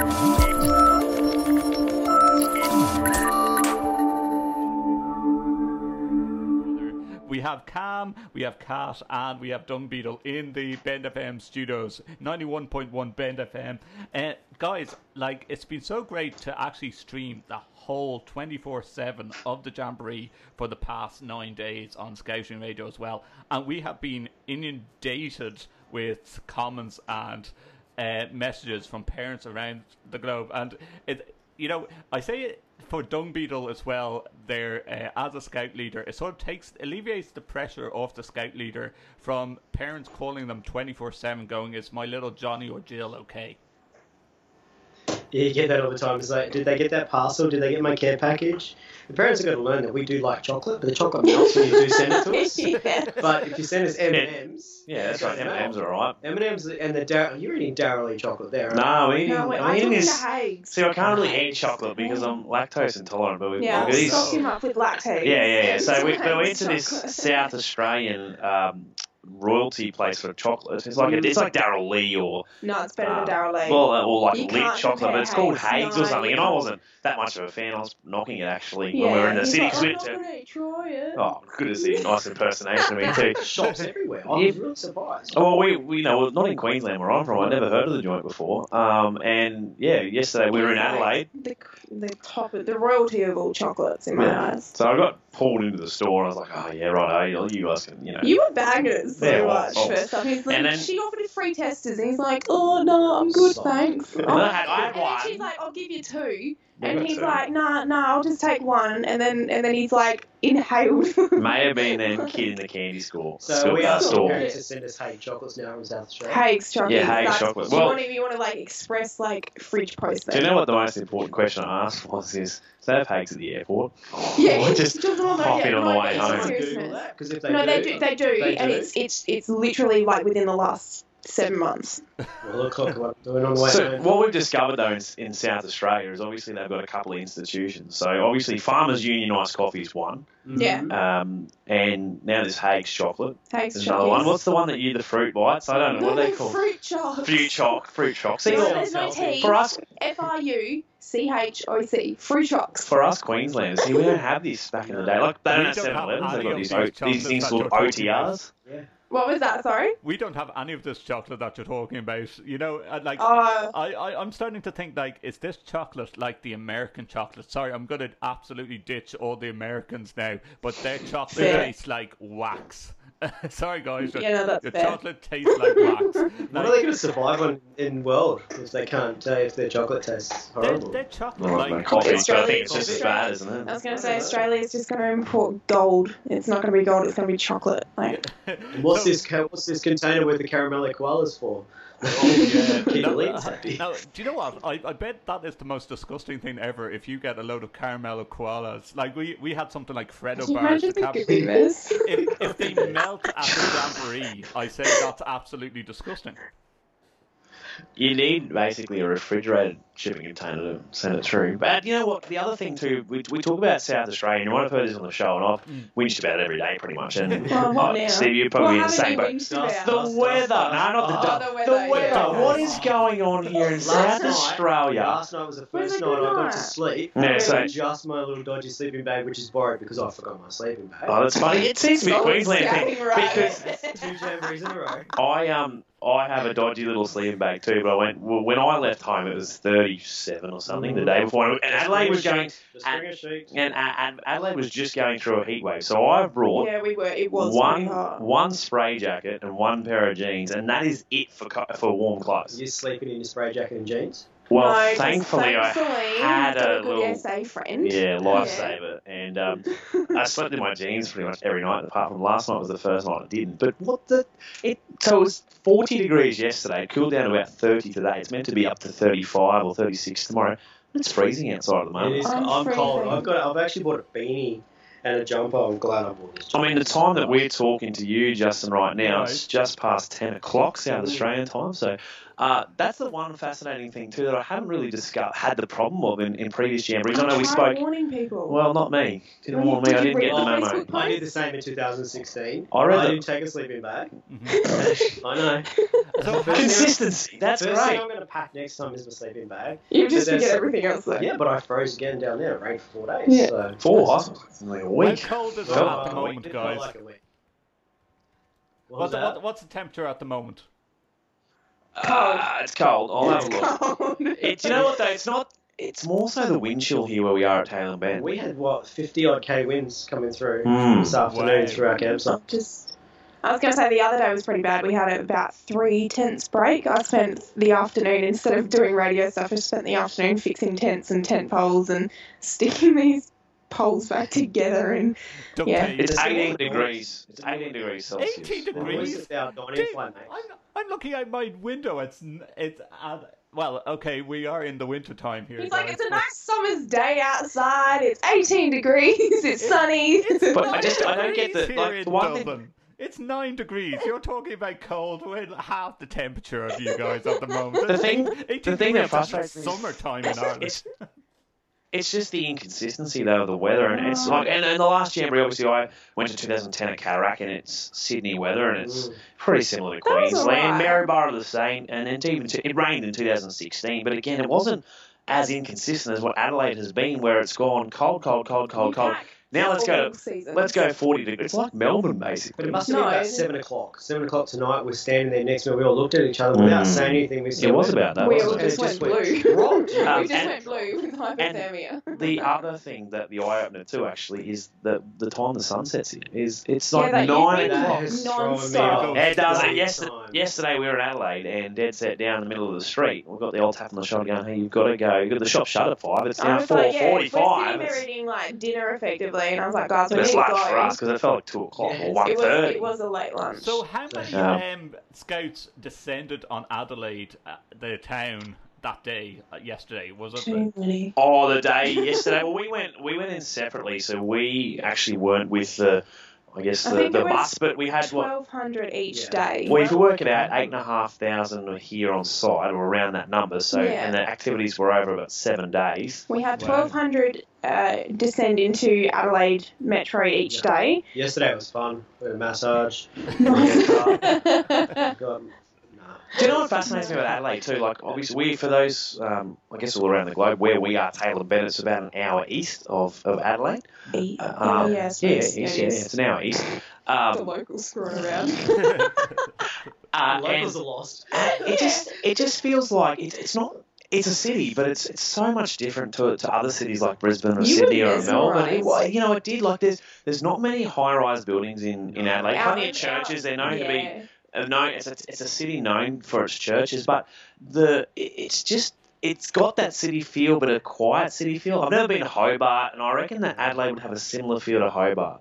We have Cam, we have Kat, and we have Dung Beetle in the Bend FM studios, 91.1 Bend FM. Uh, guys, like, it's been so great to actually stream the whole 24 7 of the Jamboree for the past nine days on Scouting Radio as well. And we have been inundated with comments and uh, messages from parents around the globe. And it, you know, I say it for Dung Beetle as well, there uh, as a scout leader, it sort of takes alleviates the pressure off the scout leader from parents calling them twenty four seven, going, "Is my little Johnny or Jill okay?" Yeah, you get that all the time. It's like, did they get that parcel? Did they get my care package? The parents have got to learn that we do like chocolate, but the chocolate melts when you do send it to us. Yes. But if you send us M and M's, Yeah, that's right. M&M's are alright. M and M's and the Dar- you're eating Darrell chocolate there. aren't No, we No, wait, I I mean, took him this. to See, I can't really eat chocolate because I'm lactose intolerant, but we've Yeah, got I'll these. stock him up with lactose. Yeah, yeah, yeah. So we, Some we went Haigh's to this. South Australian um, royalty place for chocolate. It's like a, it's like Darrell Lea or No, it's better uh, than Darrell Lea. well, uh, or like You lit chocolate, but compare it's called Haigh's. Haigh's or something. And I wasn't that much of a fan. I was knocking it actually yeah, when we were in the he's city. Like, 'cause I'm we not to- gonna try it. Oh, good to see. Nice impersonation of me too. Shops everywhere. I Yeah. was really surprised. Oh, well, we, we you know, not in Queensland where I'm from. I'd never heard of the joint before. Um, and yeah, yesterday we were in Adelaide. The, the top, of, the royalty of all chocolates in my Yeah. eyes. So I got pulled into the store and I was like, oh yeah, right, eh? you guys can, you know. You were bangers so Yeah, much well, first up. He's like, and then- she offered us free testers, and he's like, oh no, I'm good, So- thanks. And Oh. then I had, I had And one. she's like, I'll give you two. We And he's two. like, nah, nah, I'll just take one. And then and then he's like, inhaled. May have been then kid in the candy store. So store, we asked the store. parents to send us Haigh chocolates now from South Australia. Haigh's chocolate. Yeah, Haigh's That's- chocolate. You Well- want to, you want to like express like fridge post Do you know what the most important question I asked was? Is do they have Haighs at the airport? Yeah, Or just just on the- pop in on the way home. a Someone Christmas. Google that because if they no, do, they do, they do, They and do? it's it's it's literally like within the last seven months. Well, look, look what I'm doing on the way So home. what we've discovered though in, in South Australia is obviously they've got a couple of institutions. So obviously Farmers Union Ice Coffee is one, Yeah, um, and now there's Haigh's chocolate. Haigh's There's chocolate. another one. What's the one that you the fruit bites? I don't know what no, are they no, called. fruit chocs. Fruit choc, Fruchoc. See, No, there's no T. for us, F R U C H O C. Fruchocs. for us Queenslanders, see, we don't have this back in the day. Like they don't have 7-Elevens. They've got these, these o- these chocolates things called you're talking OTRs. What was that? Sorry. We don't have any of this chocolate that you're talking about. You know, uh, like Oh. I, I, I'm starting to think like, is this chocolate like the American chocolate? Sorry, I'm gonna absolutely ditch all the Americans now, but their chocolate tastes like wax. Sorry, guys, your, Yeah, no, that's your fair. chocolate tastes like wax. What Like, are they going to survive on in world if they can't uh, if their chocolate tastes their, horrible? their chocolate, Well, like like coffee, so I think Australia- it's just as bad, isn't it? I was going to say Australia is just going to import gold. It's not going to be gold. It's going to be chocolate. Like what's No. this? What's this container with the caramello koalas for? Oh yeah. Keep No, the leaves uh, happy. now, do you know what? I, I bet that is the most disgusting thing ever. If you get a load of caramel koalas, like we we had something like Freddo Can you bars. the the if, if they melt at the jamboree, I say that's absolutely disgusting. You need basically a refrigerated shipping container to send it through. But you know what? The other thing too, we, we talk about South Australia. You might have heard this on the show, and I've Mm. whinged about it every day pretty much. And Well, what uh. Steve, you're probably in the same boat. about? The weather, no, not the dust. dust. Oh, the the weather, weather. yeah. What is going on here in South night- Australia? Last night was the first a night I got to sleep. Yeah, so- just my little dodgy sleeping bag, which is borrowed because I forgot my sleeping bag. Oh, that's funny. It seems to be a Oh, Queensland thing right. because Two jamborees in a row. I um I have a dodgy little sleeping bag too. But I went well, when I left home, it was 37 or something the day before, and Adelaide was going. Just bring a sheet. And, and Adelaide was just going through a heat wave, so I've brought yeah, we were. It was one one spray jacket and one pair of jeans, and that is it for for warm clothes. You're sleeping in your spray jacket and jeans. Well, No, 'cause thankfully, thankfully, I had you've a good little SA friend. yeah lifesaver, and um, I slept in my jeans pretty much every night. Apart from last night was the first night I didn't. But what the it so it was 40 degrees yesterday. It cooled down to about 30 today. It's meant to be up to 35 or 36 tomorrow. It's freezing outside at the moment. is. I'm I'm, cold. I've got. I've actually bought a beanie and a jumper. I'm glad I bought this. I mean, the time that we're talking to you, Justin, right now, it's just past 10 o'clock South Australian time. So uh, that's the one fascinating thing, too, that I haven't really discussed, had the problem of in, in previous jamborees. I know we spoke. warning people. Well, not me. Didn't Well, you- warn me. did I didn't get the memo. I did the same in 2016. I read I didn't take a sleeping bag. I know. So, First Consistency. That's First thing great. I'm going to pack next time is my sleeping bag. you just But forget everything else though. Yeah, but I froze again down there. It rained for four days. Yeah. So Four. I thought it's like a how week. cold is it at the uh, moment, it felt guys? like a week. What What's, was what, what's the temperature at the moment? Uh, it's cold. I'll have a look. Cold. It, you know what, though? It's not. It's more so the wind chill here where we are at Tailem Bend. We had what 50 odd k winds coming through Mm. this afternoon Wow. through our campsite. Just, I was going to say the other day was pretty bad. We had about three tents break. I spent the afternoon instead of doing radio stuff. I spent the afternoon fixing tents and tent poles and sticking these poles back together. And Duct Yeah. It's It's 18 degrees. It's 18 degrees Celsius. 18 degrees? noise of our dining Dave, flat, mate. I'm, I'm looking out my window. It's it's at, well, okay, we are in the winter time here. he's like, guys, it's a nice summer's day outside. It's 18 degrees. It's sunny. It's But I just- I don't get degrees the- here like, the one thing- It's nine degrees. You're talking about cold. We're half the temperature of you guys at the moment. The thing- 18 the thing that frustrates me- summertime in Ireland. It's, it's just the inconsistency though of the weather, and it's like, and in the last jamboree, obviously, I went to 2010 at Cataract, and it's Sydney weather, and it's Mm. pretty similar to Queensland. Maryborough the same, and then even to, it rained in 2016, but again, it wasn't as inconsistent as what Adelaide has been, where it's gone cold, cold, cold, cold, cold. Now let's go. All. Let's go 40 degrees. It's like Melbourne, basically. But it must have been about seven o'clock. Seven o'clock tonight. We're standing there next to me. We all looked at each other without Mm. saying anything. We It was about that. we all just went just went blue. dropped. Um, we just and- went blue with hypothermia. the other thing that the eye opener too actually is the the time the sun sets in is it's like that nine o'clock. has thrown Non-stop. It does. big Yesterday, yesterday we were in Adelaide and Dad sat down in the middle of the street. We've got the old tap on the shoulder going, "Hey, you've got to go." You've got the shop shut at five. It's now was four like, yeah, forty-five. We're sitting there eating like dinner effectively, and I was like, guys, we But need it's to go. for us because it felt like two o'clock Yeah, or it's- one it was thirty. it was a late lunch. So how many Yeah. um, scouts descended on Adelaide, uh, the town, that day uh, yesterday? Was it? Too many. Oh, the day yesterday. Well, we went we went in separately, so we actually weren't with the, I guess the, think the bus, but we had Twelve hundred each Yeah. day. Well, if you work it out, eight and a half thousand are here on site or around that number. So, Yeah. and the activities were over about seven days. We had twelve hundred uh, descend into Adelaide Metro each Yeah. day. Yesterday was fun. We had a massage. Got, nah. Do you know what fascinates me about Adelaide too? Like, obviously, we for those, um, I guess, all around the globe, where we are, Tailem Bend, it's about an hour east of, of Adelaide. E- Uh, um, yeah, yeah, suppose. east, Yeah, yeah, yeah, it's an hour east. the Um, locals screwing around. uh, The and locals are lost. it just, it just feels like it's, it's not. It's a city, but it's it's so much different to to other cities like Brisbane or You Sydney or Melbourne. It, you know, it did like there's there's not many high rise buildings in in Adelaide. Out Plenty of churches. They're known to be yeah. uh, known it's a, it's a city known for its churches, but the it- it's just it's got that city feel, but a quiet city feel. I've never been to Hobart, and I reckon that Adelaide would have a similar feel to Hobart.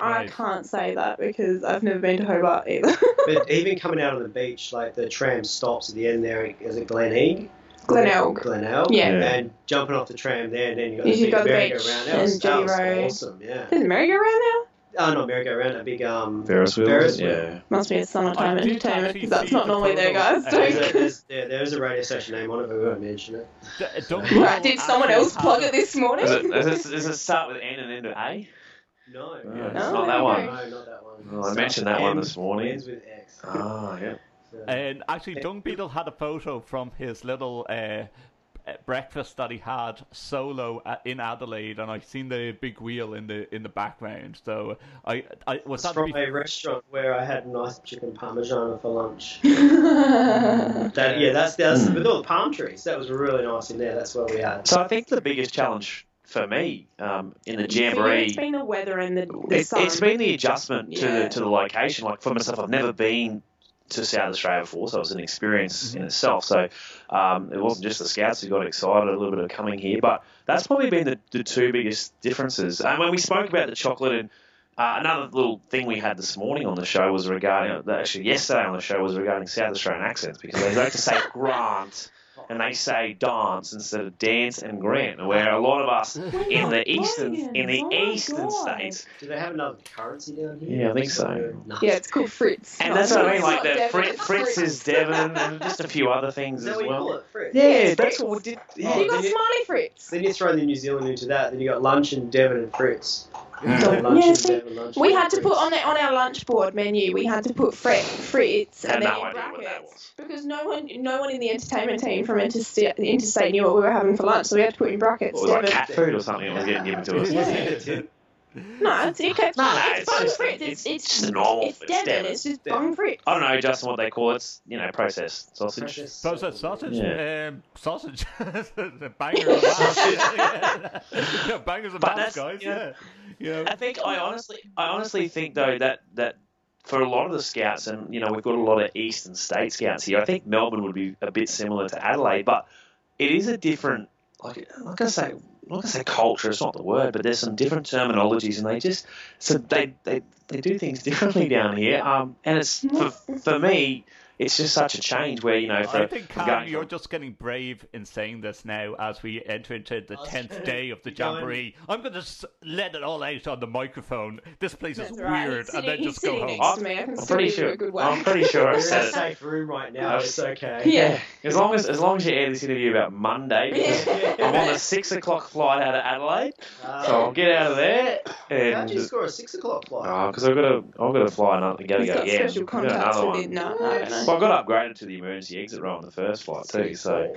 I Right. can't say that because I've never been to Hobart either. But even coming out on the beach, like the tram stops at the end there, is it Glenelg? Glenelg. Glenelg. Yeah. And jumping off the tram there, and then you got You the big got the beach merry-go-round. That was, that was awesome, yeah. There's a merry-go-round now? Oh, not merry-go-round, a big um. Ferris wheel. Ferris wheel. Yeah. Must be a summertime I entertainment because that's not the normally there, guys. There's a, Don't- there's, yeah, there's a radio station name on it, but we won't mention it. D- don't Right, did someone else plug have- it this morning? Does it, does, it, does it start with N and end with A? No. Yeah, no, it's Oh, not that one. No, not that one. Well, I mentioned with that one this morning. Ends with X. Ah, yeah. So- And actually, Dung Beetle had a photo from his little uh, breakfast that he had solo at, in Adelaide, and I seen the big wheel in the in the background. So I, I was It's that from a restaurant where I had nice chicken parmesan for lunch. yeah. That, yeah, that's that's with all the palm trees. That was really nice in there. That's where we had. So I think the biggest challenge for me um, in the For you, jamboree it's been the weather and the, the It, sun. it's been the adjustment to Yeah. the to the location. Like for myself, I've never been to South Australia before, so it was an experience in itself. So um, it wasn't just the scouts who got excited a little bit of coming here, but that's probably been the, the two biggest differences. And when we spoke about the chocolate and uh, another little thing we had this morning on the show was regarding, actually yesterday on the show was regarding South Australian accents because they like to say Grant and they say dance instead of dance and grant, where a lot of us in the eastern in the Oh eastern God. states, Do they have another currency down here? Yeah, I think so. No. Yeah, it's called Fritz. and that's what I mean. Like not the Devon, Fritz, Fritz is Devon, and just a few other things as what call well. it? Fritz? Yeah, it's that's what we did. Oh, you Yeah. Oh, got you- Smiley Fritz. Then you throw the New Zealand into that. Then you got lunch and Devon and Fritz. Yeah. So lunch Yeah, and see, We had to put on the, on our lunch board menu. We had to put Fret, Fritz Had and then no in idea what that brackets because no one no one in the entertainment team from interstate, interstate knew what we were having for lunch, so we had to put in brackets. Or like cat food or something that was getting given to us. Yeah. No, it's, it, it's, No, no, it's, it's bung just- Fritz. it's It's, it's, just normal. It's It's Devon. Devon. It's just Devon. bung Fritz. I don't know, Justin, what they call it. It's, you know, processed sausage. Processed Processed sausage, Yeah. um, sausage, the bangers and mash. yeah, bangers and But mash, guys. yeah. Yeah, yeah. I think I honestly, I honestly think though that that for a lot of the scouts, and you know, we've got a lot of eastern state scouts here. I think Melbourne would be a bit similar to Adelaide, but it is a different. Like I'm not gonna say, I'm not gonna say culture. It's not the word, but there's some different terminologies, and they just so they they, they do things differently down here. Um, and it's for for me, it's just such a change where you know for I think, Cam, going you're from- just getting brave in saying this now as we enter into the 10th day of the keep going. Jamboree. I'm going to s- let it all out on the microphone. This place is right. weird, He's and then just go home. next to me. I can I'm pretty sure. a I'm pretty sure I We're in a safe room right now. It's okay. Yeah. As long as as long as you air this interview about Monday, because Yeah. I'm on a six o'clock flight out of Adelaide, Uh, so I'll get out of there and How'd you score a six o'clock flight? because I've got to I've got to fly another go He's go got again. special I've got contacts another with one. it. No, I don't know. Well, I got upgraded to the emergency exit row on the first flight too. So,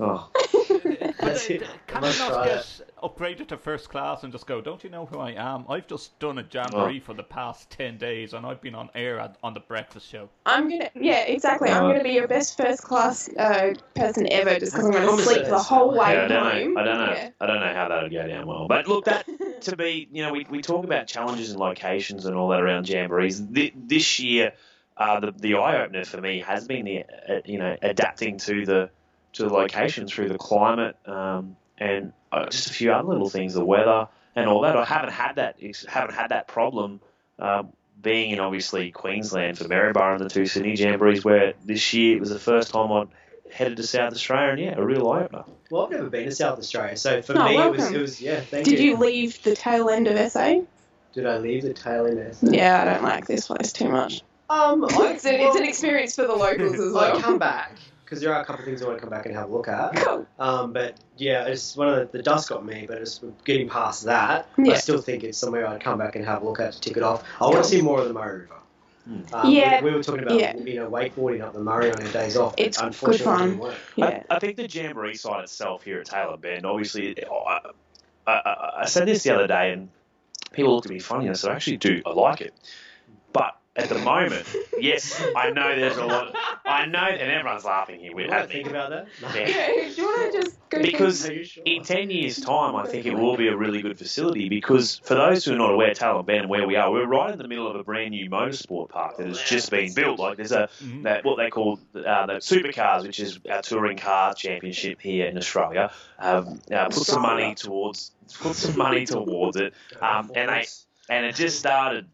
oh, That's it. can I you not get upgraded to first class and just go, don't you know who I am? I've just done a jamboree for the past 10 days and I've been on air at, on the breakfast show. I'm gonna, yeah, exactly. I'm Uh, gonna be your best first class uh, person ever, just because I'm gonna sleep it the whole way yeah, I don't home. know. I don't know. Yeah. I don't know how that would go down well. But look, that to be, you know, we, we talk about challenges and locations and all that around jamborees. Th- This year, uh, the the eye opener for me has been the uh, you know adapting to the to the location through the climate um, and uh, just a few other little things, the weather and all that. I haven't had that haven't had that problem. Um, being in obviously Queensland for Maryborough and the two Sydney Jamborees, where this year it was the first time I'd headed to South Australia, and yeah, a real eye opener. Well, I've never been to South Australia, so for Oh, me it was it was yeah. Thank you. Did you. you leave the tail end of SA? Did I leave the tail end of SA? Yeah, I don't like this place too much. Um, I, It's, a, it's an experience for the locals as I well. come back because there are a couple of things I want to come back and have a look at. Cool. Um, but yeah, it's one of the, the dust got me, but it's getting past that. Yeah. I still think it's somewhere I'd come back and have a look at to tick it off. I want to see more of the Murray River. Hmm. Um, Yeah. we, we were talking about Yeah. you know wakeboarding up the Murray on our days off. It's good unfortunately it fun. work. Yeah. I, I think the jamboree side itself here at Tailem Bend, obviously, I, I, I, I said this the other day, and people looked at me funny, and I said, I actually do, I like it. But at the moment, yes, I know there's a lot, I know, and everyone's laughing here You with want at to think about that? Yeah. Yeah, do you want to just go Because sure? in 10 years' time, I think it will be a really good facility because for those who are not aware, Tailem Bend, where we are, we're right in the middle of a brand new motorsport park that has just been built. Like there's a Mhm. that what they call uh, the supercars, which is our touring car championship here in Australia. Um, uh, put some money towards put some money towards it, um, and they and it just started.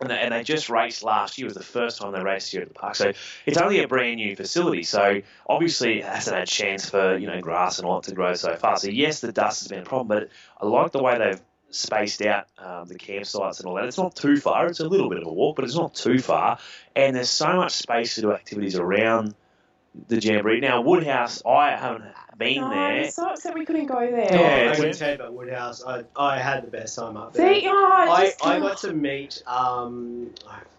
And they, and they just raced last year. It was the first time they raced here at the park. So it's only a brand new facility. So obviously it hasn't had a chance for you know grass and all to grow so far. So yes, the dust has been a problem, but I like the way they've spaced out um, the campsites and all that. It's not too far. It's a little bit of a walk, but it's not too far. And there's so much space to do activities around the Jamboree. Now Woodhouse, I haven't been Oh, there. I'm so upset we couldn't go there. Oh, Yeah, I can when- tell you about Woodhouse. I, I had the best time up there. See, oh, I I, just, I got to meet um,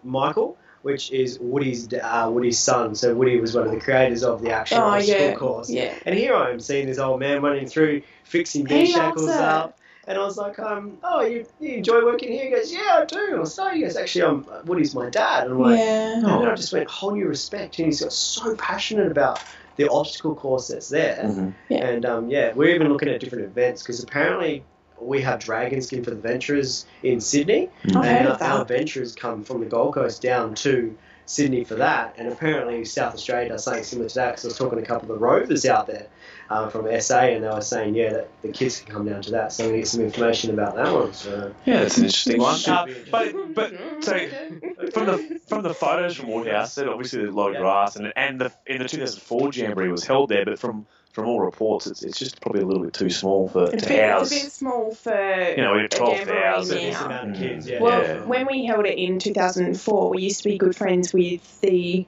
Michael, which is Woody's uh, Woody's son. So Woody was one of the creators of the actual Oh, yeah. school course. Yeah. And here I am seeing this old man running through, fixing He bee shackles up. And I was like, um, oh, you, you enjoy working here? He goes, yeah, I do. And I was like, he goes, actually, I'm, Woody's my dad. And I'm like, Yeah. and then I just went, whole new respect. And he's got so passionate about the obstacle course that's there. Mhm. Yeah. And um, yeah, we're even looking at different events because apparently we have dragon skin for the Venturers in Sydney, I've and our, our. Venturers come from the Gold Coast down to Sydney for that, and apparently South Australia does something similar to that because I was talking to a couple of the rovers out there um, from SA, and they were saying, yeah, that the kids can come down to that. So we get some information about that one. So Yeah, it's an interesting one. Uh, but but so from the from the photos from Woodhouse, said obviously there's a lot of grass, and and the in the 2004 Jamboree was held there, but from from all reports, it's, it's just probably a little bit too small for It's a, to bit, it's a bit small for You know, we had 12,000. now. amount of kids, yeah. Well, Yeah. when we held it in 2004, we used to be good friends with the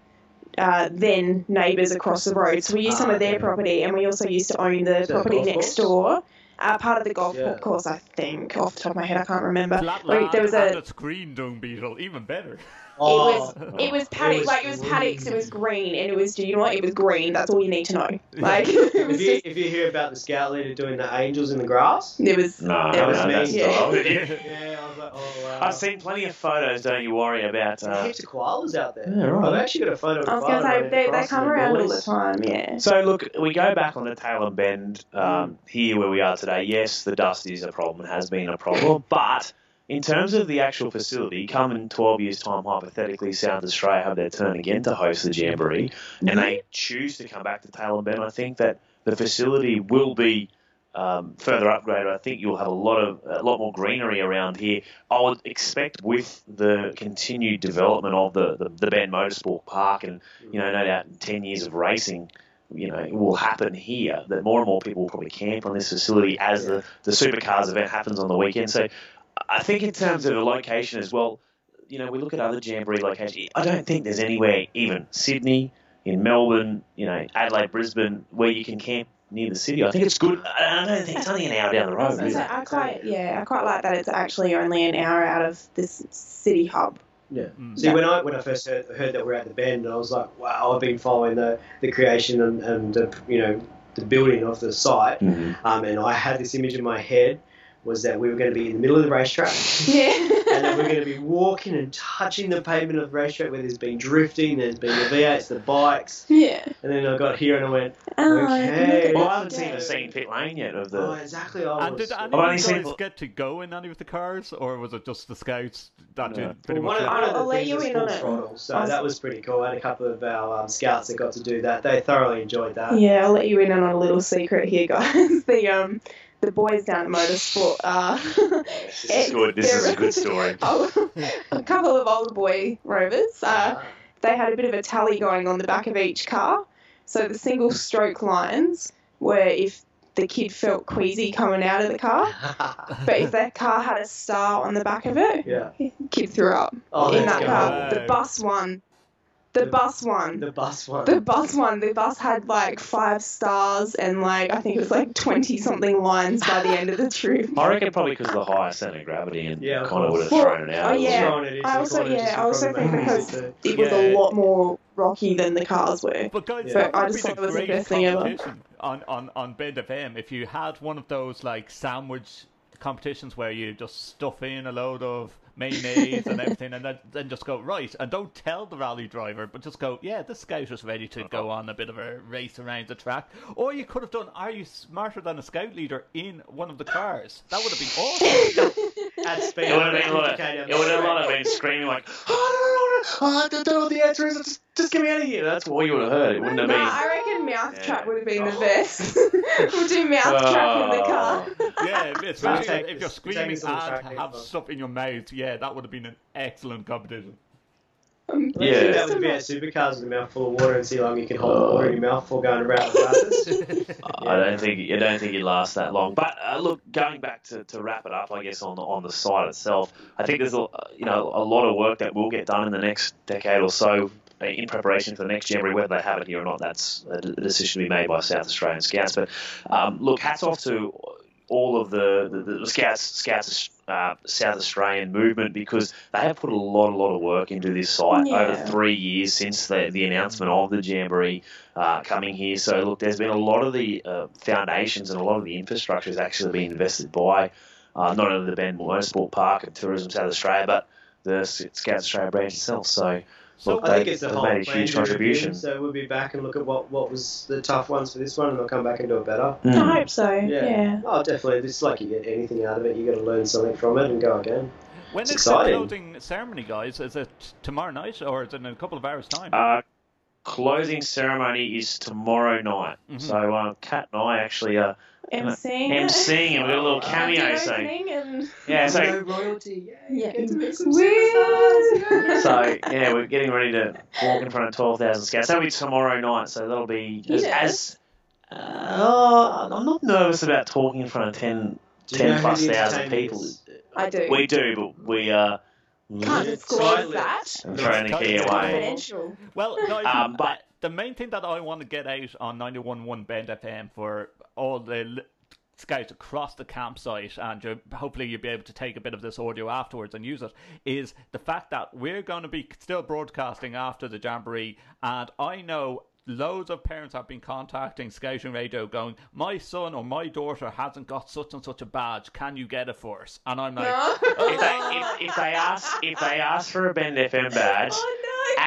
uh, then neighbours across the road. So we used some Ah, of their okay. property, and we also used to own the Is property next door. Uh, part of the golf Yeah. course, I think, off the top of my head, I can't remember. Flat Wait, land there was a. a screen dung beetle, even better. Oh, It was paddock, was like it was paddocks. It was green, and it was. Do you know what? It was green. That's all you need to know. Like it if was you, just. if you hear about the scout leader doing the angels in the grass, It was. No, it was no, me, that's yeah. not. yeah, I was like, oh wow. I've seen plenty of photos. Don't you worry about. There's Uh, heaps of koalas out there. Yeah, right. I've actually got a photo. Of I was a gonna say they, they across come the around all the time. Yeah. So look, we go back on the Tailem Bend um, here where we are today. Yes, the dust is a problem, has been a problem, but in terms of the actual facility, come in 12 years' time, hypothetically, South Australia have their turn again to host the Jamboree, and they choose to come back to Tailem Bend. I think that the facility will be um, further upgraded. I think you'll have a lot of a lot more greenery around here. I would expect with the continued development of the, the, the Bend Motorsport Park, and you know, no doubt in 10 years of racing, you know, it will happen here that more and more people will probably camp on this facility as the, the supercars event happens on the weekend. So I think in terms of the location as well, you know, we look at other Jamboree locations. I don't think there's anywhere, even Sydney, in Melbourne, you know, Adelaide, Brisbane, where you can camp near the city. I think it's good. I don't think it's only an hour down the road. say, it? I quite yeah, I quite like that it's actually only an hour out of this city hub. Yeah. Mm. See, when I when I first heard, heard that we're at the bend, I was like, wow, I've been following the, the creation and, and the, you know the building of the site, Mhm. um, and I had this image in my head was that we were going to be in the middle of the racetrack, Yeah. and then we're going to be walking and touching the pavement of the racetrack where there's been drifting, there's been the V8s, the bikes, yeah. and then I got here and I went, Oh, Okay. look Well, I haven't seen the scene pit lane yet of the. oh, exactly. I And was, did any I've only of seen- you guys get to go in any of the cars, or was it just the scouts that No. did pretty Well, much? of, it? one of the I'll let things you in on it. throttle, so I'll- that was pretty cool. I had a couple of our um, scouts that got to do that. They thoroughly enjoyed that. Yeah, I'll let you in on a little secret here, guys. the um, the boys down at Motorsport are. This is good. This is a good story. Oh, a couple of older boy rovers. Uh, they had a bit of a tally going on the back of each car. So the single stroke lines were if the kid felt queasy coming out of the car, but if their car had a star on the back of it, yeah. kid threw up Oh, in that good. car. The Wow. bus one. The The- bus one. The bus one. The bus one, the bus had like five stars and like I think it was like twenty something lines by the end of the trip. I reckon probably because of the higher centre of gravity and Yeah, of kind of would have course. thrown it out. Oh, yeah. It I also- yeah, I also think make it because- It was a lot more rocky than the cars were. But guys, Yeah. that But I just thought it was the best thing ever. competition on, on, on Bend FM if you had one of those like sandwich competitions where you just stuff in a load of mayonnaise and everything and then, then just go right and don't tell the rally driver but just go yeah the scout is ready to go on a bit of a race around the track or you could have done are you smarter than a scout leader in one of the cars that would have been awesome At speed. It would have been a lot of, 50k down it the would have a lot been screaming like, oh, no, no, no, I oh, don't know what the answer is. Just, just get me out of here. That's what you would have heard. It wouldn't have Nah, been. I reckon mousetrap Yeah. would have been the Oh. best. we'll do mouth trap in the oh. car. yeah especially take- if you're screaming me some and have stuff in your mouth yeah that would have been an excellent competition Um, Let's Yeah. do that with the supercars with a mouthful of water and see how long you can hold the water in your mouth before going around the classes. I don't think I don't think it lasts that long. But uh, look, going back to, to wrap it up, I guess on the on the site itself, I think there's a you know a lot of work that will get done in the next decade or so uh, in preparation for the next Jamboree. Whether they have it here or not, that's a decision to be made by South Australian Scouts. But um, look, hats off to all of the, the, the Scouts Scouts uh, South Australian movement because they have put a lot a lot of work into this site Yeah. over three years since the, the announcement of the Jamboree uh, coming here. So look, there's been a lot of the uh, foundations and a lot of the infrastructure has actually been invested by uh, not only the Bend Motorsport Park and Tourism South Australia, but the Scouts Australia branch itself. So So look, I think it's the they've whole made a huge to review, contribution. So we'll be back and look at what, what was the tough ones for this one, and we'll come back and do it better. Mm. I hope so. Yeah. Oh, definitely. It's like you get anything out of it, you got to learn something from it and go again. When It's is the closing ceremony, guys? Is it tomorrow night or is it in a couple of hours' time? Uh, closing ceremony is tomorrow night. Mhm. So uh, Kat and I actually uh, MCing. it. MCing and we got a little cameo. Grand So opening and yeah, so no royalty. Yeah, Yeah. Get to meet some Woo! superstars. so yeah, we're getting ready to walk in front of twelve thousand scouts. That'll be tomorrow night. So that'll be as, Yeah. as uh, I'm not nervous about talking in front of 10, Do you 10 know who plus the thousand people. I do. We do, but we uh, Can't Yeah, disclose that. I'm throwing the key away. Well, guys, Um, but- the main thing that I want to get out on 91.1 Bend FM for all the scouts across the campsite, and you hopefully you'll be able to take a bit of this audio afterwards and use it, is the fact that we're going to be still broadcasting after the Jamboree, and I know loads of parents have been contacting Scouting Radio going, my son or my daughter hasn't got such and such a badge, can you get it for us? And I'm like, No. If they, if, if they ask if they ask for a Bend FM badge, Oh no.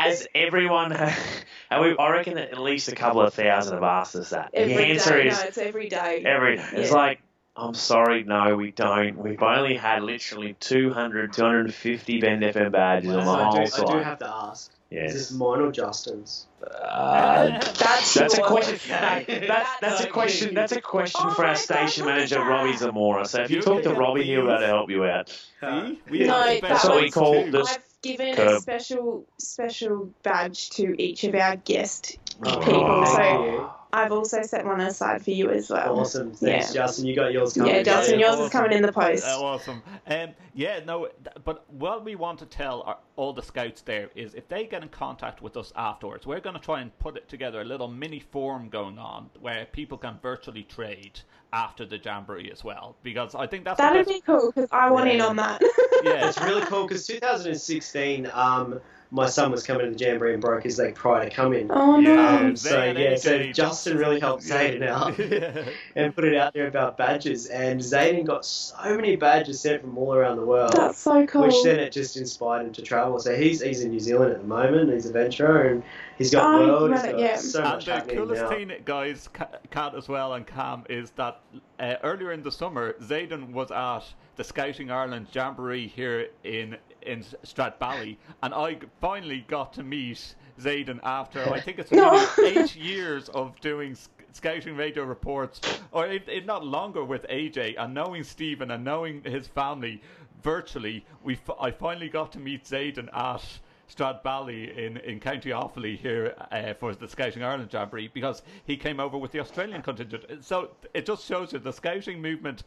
As everyone, and we, I reckon that at least a couple of thousand have asked us that. every the answer day. is no, it's every day. every day. It's like, I'm sorry, no, we don't. We've only had literally 200, 250 Bend FM badges on the So I, whole do, I do have to ask. Yes. Is this mine or Justin's? Uh, That's, that's a your- question. No, that's, that's a question. That's a question for Oh our my station God, manager, look Robbie. Zamora. So if you You talk to Robbie, he'll be able to help you out. See? We No, have the that's best what we ones call too. this- I've given Curb. a special special badge to each of our guest Oh, people. So you. I've also set one aside for you as well. Awesome. Thanks, Yeah. Justin. You got yours coming. Yeah, Justin, Yeah. yours is coming in the post. Uh, awesome. Um, yeah, no, but what we want to tell our, all the scouts there is if they get in contact with us afterwards, we're going to try and put it together a little mini forum going on where people can virtually trade after the jamboree as well. Because I think that's That'd best- be cool because I want in Yeah. on that. yeah. It's really cool because 2016, um, my son was coming to the Jamboree and broke his leg prior to coming. oh no. Yeah. Um, so yeah, so Justin really helped Zayden out Yeah. and put it out there about badges, and Zayden got so many badges sent from all around the world. That's so cool. Which then it just inspired him to travel. So he's he's in New Zealand at the moment. He's a venturer and he's got Oh, world. right, He's got yeah. so And much the coolest now. thing, guys, Ca- Kat as well and Cam, is that uh, earlier in the summer, Zayden was at the Scouting Ireland Jamboree here in in Stradbally, and I finally got to meet Zayden after I think it's No. eight years of doing Scouting radio reports, or if, if not longer, with AJ and knowing Stephen and knowing his family virtually. We f- I finally got to meet Zayden at. Stradbally in, in County Offaly here uh, for the Scouting Ireland Jamboree because he came over with the Australian contingent. So it just shows you the scouting movement,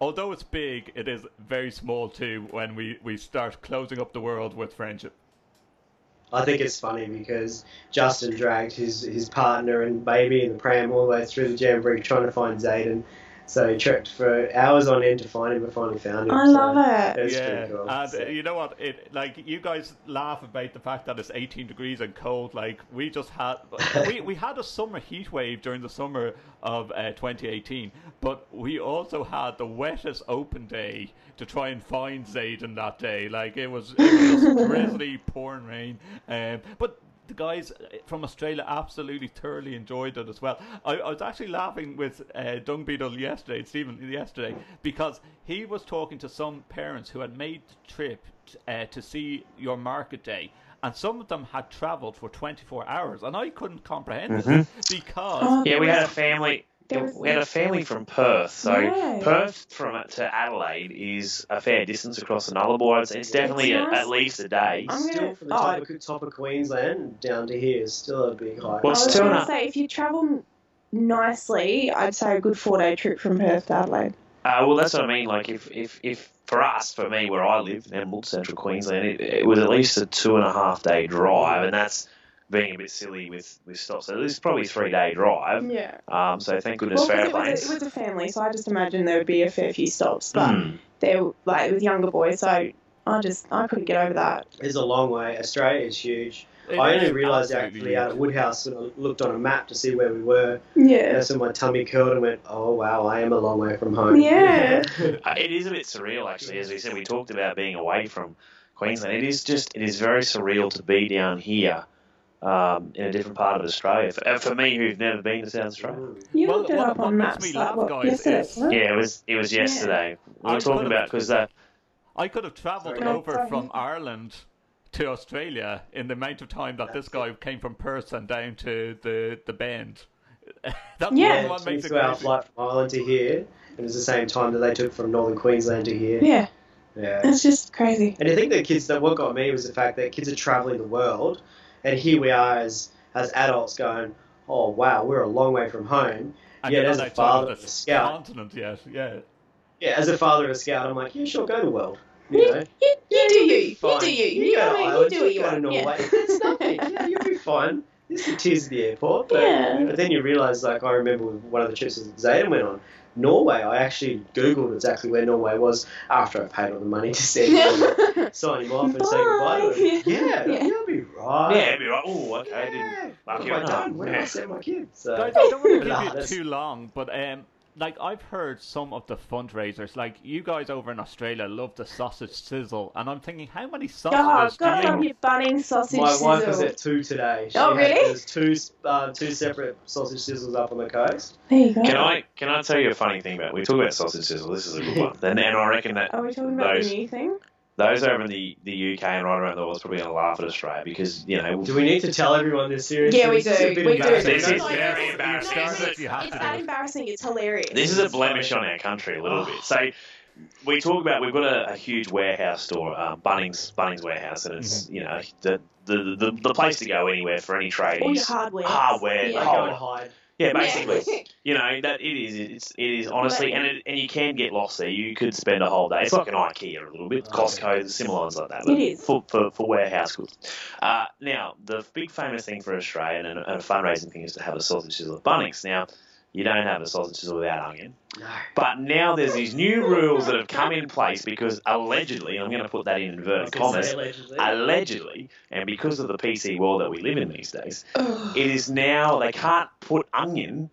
although it's big, it is very small too when we, we start closing up the world with friendship. I think it's funny because Justin dragged his, his partner and baby in the pram all the way through the jamboree trying to find Zayden. So he trekked for hours on end to find him, but finally found him. I so love it. It's yeah, pretty cool. and So- uh, you know what? It like you guys laugh about the fact that it's 18 degrees and cold. Like we just had, we, we had a summer heat wave during the summer of uh, 2018, but we also had the wettest open day to try and find Zayden that day. Like it was, it was just drizzly, pouring rain. Um, but the guys from Australia absolutely thoroughly enjoyed it as well. I, I was actually laughing with uh, Dung Beetle yesterday, Stephen yesterday, because he was talking to some parents who had made the trip uh, to see your market day. And some of them had travelled for 24 hours, and I couldn't comprehend this because Yeah, we had a family. There was- We had a family from Perth, so Yeah. Perth from to Adelaide is a fair distance across the Nullarbor. It's, it's definitely It's a, at least a day. I'm Still gonna- from the oh, top, of, top of Queensland down to here is still a big hike. Well, I was going to say, if you travel nicely, I'd say a good four day trip from Perth to Adelaide. Uh, well, that's what I mean. Like, if, if, if for us, for me, where I live in Emerald, Central Queensland, it, it was at least a two and a half day drive, and that's being a bit silly with, with stops. So this is probably a three day drive. Yeah. Um, so thank goodness Well, for 'cause it, was a, it was a family, so I just imagine there would be a fair few stops. But Hmm. they're like with younger boys, so I just I couldn't get over that. It's a long way. Australia is huge. it I only realised actually out at Woodhouse when I looked on a map to see where we were. Yeah. That's when my tummy curled and went, oh wow, I am a long way from home. Yeah. Uh, it is a bit surreal, actually. As we said, we talked about being away from Queensland. It is just, it is very surreal to be down here um, in a different part of Australia. For, uh, for me, who've never been to South Australia. You Well, looked it up on makes maps. me like, what, guys, yesterday, is- wasn't? Yeah, it was it was Yeah. yesterday. We I were talking could've- about because uh, I could have travelled over Sorry. from Ireland to Australia in the amount of time that this guy came from Perth and down to the the Bend. That's Yeah. what makes it 22 hour flight from Ireland to here. and It was the same time that they took from northern Queensland to here. Yeah, Yeah. it's just crazy. And I think the kids that what got me was the fact that kids are traveling the world, and here we are as as adults going, oh wow, we're a long way from home. And yeah, you're as a father of of a scout, continent yet. Yeah. yeah, as a father of a scout, I'm like, yeah, sure, go to the world. You You, know, you, you do you. You do you. You, You, go go, to you Ireland, do what you go to want. Norway. Yeah. It's nothing. yeah, you'll be fine. There's some tears at the airport, but, Yeah. but then you realise, like, I remember one of the trips that Zayden went on, Norway, I actually Googled exactly where Norway was after I paid all the money to send him, sign him off and say goodbye to him. Bye. Yeah, Yeah. You'll be right. Yeah, it'd be like, oh, okay, I didn't. Yeah. Lucky What have I done? Where did I Yeah. send my kids? So, Guys, I don't want to Nah, keep you too long, but um, like I've heard some of the fundraisers, like you guys over in Australia love the sausage sizzle, and I'm thinking, how many sausages God, do love you? your bunning sausage my wife was at two today. She Oh, really? There's two uh, two separate sausage sizzles up on the coast. There you go. Can I can I tell you a funny thing about? We talk about sausage sizzle. This is a good one. And, and I reckon that Are we talking about those the new thing? Those over in the, the UK and right around the world is probably going to laugh at Australia because you know Do we need to tell everyone this seriously? Yeah, we This is a do. bit We do. This is no, very it's- embarrassing. no, it's- have It's that it. embarrassing. It's hilarious. This is a blemish on our country a little bit. So we talk about we've got a, a huge warehouse store, um, Bunnings Bunnings warehouse, and it's you know the, the the the place to go anywhere for any trade. All your hardware. Hardware, They Yeah. go and hide. Yeah, basically. Yeah. You know that it is. It's it is honestly, and it, and you can get lost there. You could spend a whole day. It's like an IKEA a little bit, Costco, similar ones like that. but It is. for for, for warehouse goods. Uh, now the big famous thing for Australia and, and a fundraising thing is to have a sausage sizzle at Bunnings. Now you don't have a sausage sizzle without onion. No. But now there's these new rules that have come in place because allegedly, and I'm going to put that in inverted commas, allegedly. allegedly, and because of the PC world that we live in these days, it is now they can't put onion,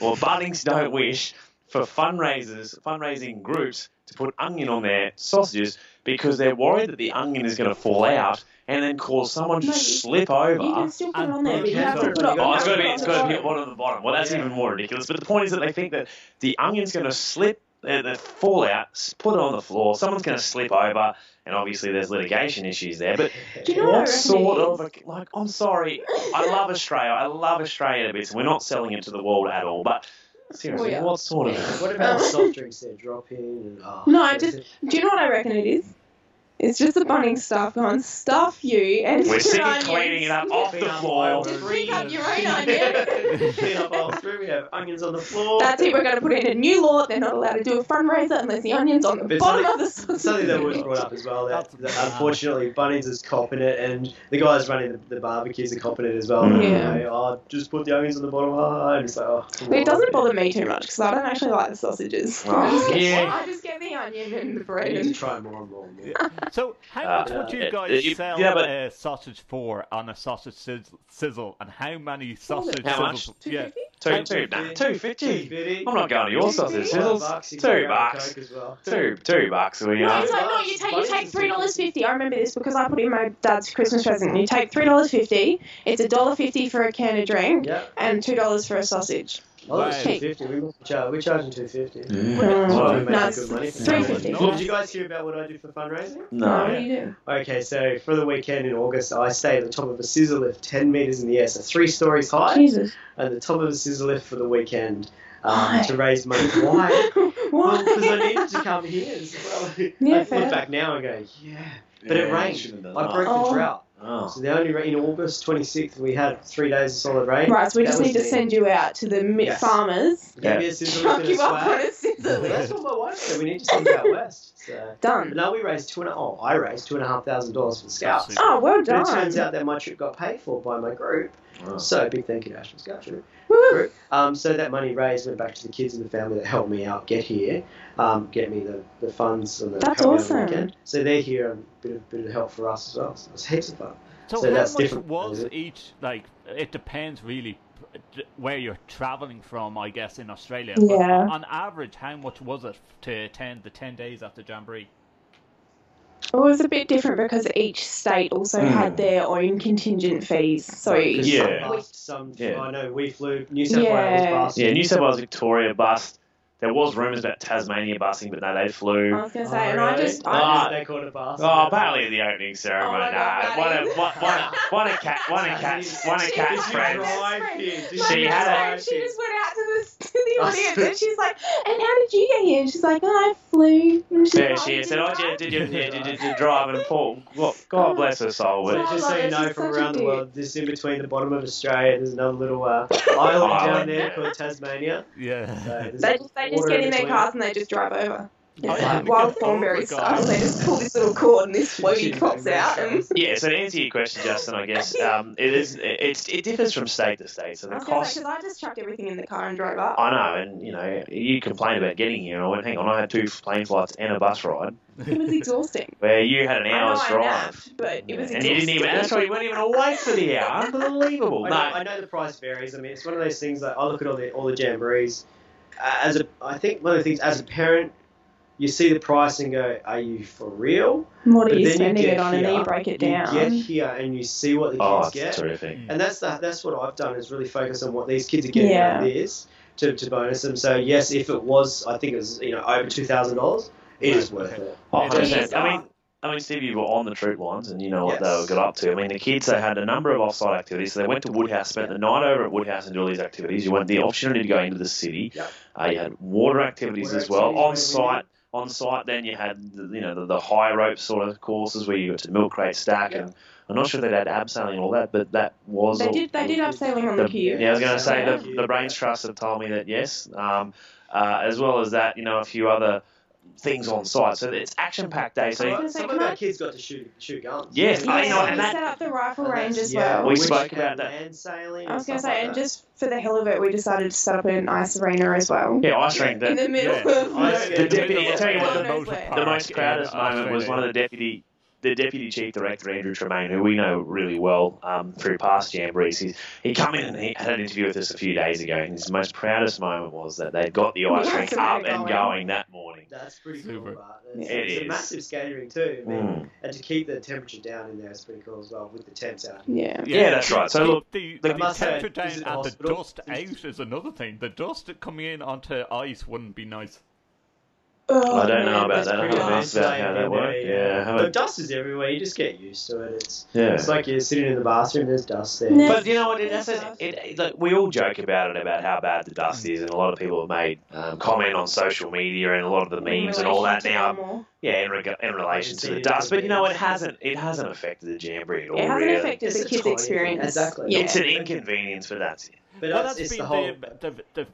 or Bunnings don't wish for fundraisers, fundraising groups to put onion on their sausages because they're worried that the onion is going to fall out and then cause someone to No, you- slip You over. can still put it on there, but you have to put it got- Oh, on it's got to be, the it's got to be bottom. one on the bottom. Well, that's Yeah. even more ridiculous. But the point is that they think that the onion's going to slip, uh, the fall out, put it on the floor. Someone's going to slip over, and obviously there's litigation issues there. But Do you know what what sort of a, like? I'm sorry, I love Australia. I love Australia a bit. We're not selling it to the world at all. But seriously, Oh, yeah. what sort of? What about um, soft drinks they're dropping? And, oh, No, I just- Do you know what I reckon it is? It's just the bunning stuff going, stuff you and We're your sick of onions. cleaning it up off the floor. Just pick up your own onion. Clean up all through. We have onions on the floor. That's it. We're going to put in a new law. They're not allowed to do a fundraiser unless the onion's on the But bottom of the sausage. Something that was brought up as well. That, that unfortunately Bunnings is copping it, and the guys running the, the barbecues are copping it as well. Mm. Yeah. They, oh, just put the onions on the bottom. Ah, and it's like, oh, But it doesn't bother me too much because I don't actually like the sausages. Oh, I, just get, yeah. I just get the onion and the I bread. need to And... try more and more. And more. So, how Uh, much would you uh, guys uh, sell yeah, but- a sausage for on a sausage sizz- sizzle, and how many sausage How much? sizzles? Yeah, Two, two, nah, two fifty. I'm not going to your sausage Five sizzles. bucks, Two can grab bucks. Well. Two, two bucks. We No, it's like no, you take you take three dollars fifty. I remember this because I put in my dad's Christmas present. You take three dollars fifty. It's a dollar fifty for a can of drink Yeah. and two dollars for a sausage. Oh, it's Right. two fifty. We charge. We're charging two fifty. Mm. So we No, make it's good money for three that one. fifty. No. Did you guys hear about what I do for fundraising? No, what do No. you do? Okay, so for the weekend in August, I stay at the top of a scissor lift, 10 metres in the air, so three stories high, Jesus. at the top of a scissor lift for the weekend um, Why? to raise money. Why? Why? Because I needed to come here as well. Yeah, I fair. look back now and go, yeah. But it rained. I broke Oh. the drought. Oh. So the only rain in August 26th, we had three days of solid rain. Right, so we That just need to me. send you out to the Yes. farmers. Give me a scissor Chuck lift and a you up on swag. a scissor that's what my wife said. We need to send you out west. So. Done. But no, we raised two and a, oh, I raised two and a half thousand dollars for the scouts. Oh, well done. But done. it turns out that my trip got paid for by my group. Oh. So big thank you to Ashton Scout Troop. Um, so that money raised went back to the kids and the family that helped me out get here, um, get me the, the funds and the That's help the awesome. weekend. So they're here and a bit of, bit of help for us as well. So it's heaps of fun. So, So how that's much different. was each? Like, it depends really where you're traveling from, I guess, in Australia. But Yeah. on average, how much was it to attend the ten days at the Jamboree? It was a bit different because each state also Hmm. had their own contingent fees. So Yeah. Some, some Yeah. I know we flew New South Yeah. Wales bus. Yeah, New South Wales, Victoria bust. There was rumours about Tasmania busing, but no, they flew. I was going to say, and I just, I just they called it bus. Oh, apparently at the opening ceremony. Oh my nah, God, one Maddie. of one, one, one of cat one of cat's one of She cat's friends. drive friend. here? Did My She had a- friend, she just went out to the, to the Oh, audience and she's like, and how did you get here? And she's like, oh, I flew. And she's Yeah, like, she "Oh, said, you "Oh, did you, did you, yeah, did you, did you drive?" And Paul, God, God bless her soul. So Oh, But just so you know, from around the dick. world, just in between the bottom of Australia, there's another little uh, island down there called Tasmania. Yeah. So They just, they just get in their cars and they just drive over. Oh, yeah, like wild get thornberry over, style. They just pull this little cord and this floaty pops out. And yeah, so to answer your question, Justin, I guess um, it is it, it's, it differs from state to state. So I the was cost. because I just chucked everything in the car and drove up. I know, and you know, you complained about getting here, and I went, "Hang on, I had two plane flights and a bus ride." It was exhausting. Where you had an I know hour's I drive. napped, but it was and exhausting. you didn't even, that's why you weren't even awake for the hour. Unbelievable. I No. know, I know the price varies. I mean, it's one of those things that I look at all the all the jamborees. Uh, as a, I think one of the things as a parent, you see the price and go, "Are you for real?" What are But you then spending get it on, and then you break it You down. get here and you see what the Oh, kids it's get, terrific. and that's the, that's what I've done is really focus on what these kids are getting out of Yeah. this to, to bonus them. So yes, if it was, I think it was you know over two thousand dollars, it is worth it. Oh, It 100%. I mean, I mean, Steve, you were on the troop lines, and you know what Yes. they got up to. I mean, the kids they had a number of off-site activities. So they went to Woodhouse, spent the night over at Woodhouse and did all these activities. You went the opportunity to go into the city. Yep. Uh, you had water activities Water as well activities, on where we site. On site, then you had the, you know the, the high rope sort of courses where you got to milk crate stack, Yep. and I'm not sure they had abseiling and all that, but that was They all- did. They did have sailing on the, the, queue. yeah, I was going to say Yeah. the, the Brains Trust have told me that yes, um, uh, as well as that, you know, a few other things on site. So it's action packed day. So I was Some, say, some can of I- our kids got to shoot shoot guns. Yes, Yeah, I know, we and that- set up the rifle And range as yeah, well. We which spoke about that. Land sailing. I was going going to say, and just for the hell of it, we decided to set up an ice arena as well. yeah, ice rink. In The, the middle Yeah. of Ice- the deputy, I tell you what, the, knows the most in proudest moment was one of the deputy. The deputy chief director Andrew Tremaine, who we know really well um, through past jamborees, he, he come in and he had an interview with us a few days ago, and his most proudest moment was that they'd got the ice rink up arena and going. going that morning. That's pretty Super. cool. But it's, It it's is. a massive skating rink too. I mean, Mm. and to keep the temperature down in there is pretty cool as well with the temps out. Yeah. Yeah, that's right. So the, look, the, I the must temperature down and the dust out is another thing. The dust coming in onto ice wouldn't be nice. Oh, I don't know about that. I pretty haven't nice. asked about how that worked. Yeah, I But haven't. dust is everywhere. You just get used to it. It's Yeah. it's like you're sitting in the bathroom. There's dust there. No. But you know what? It, that's a, it, it, like, we all joke about it about how bad the dust is, and a lot of people have made um, comment on social media and a lot of the memes and all that now. normal. Yeah, in, reg- in relation to the dust. But you know, it hasn't it hasn't affected the jamboree at all. It hasn't really. affected It's the kids' experience. Exactly. Yeah. It's an inconvenience, but that's it. But well, that's, that's it's been the whole. the, the, the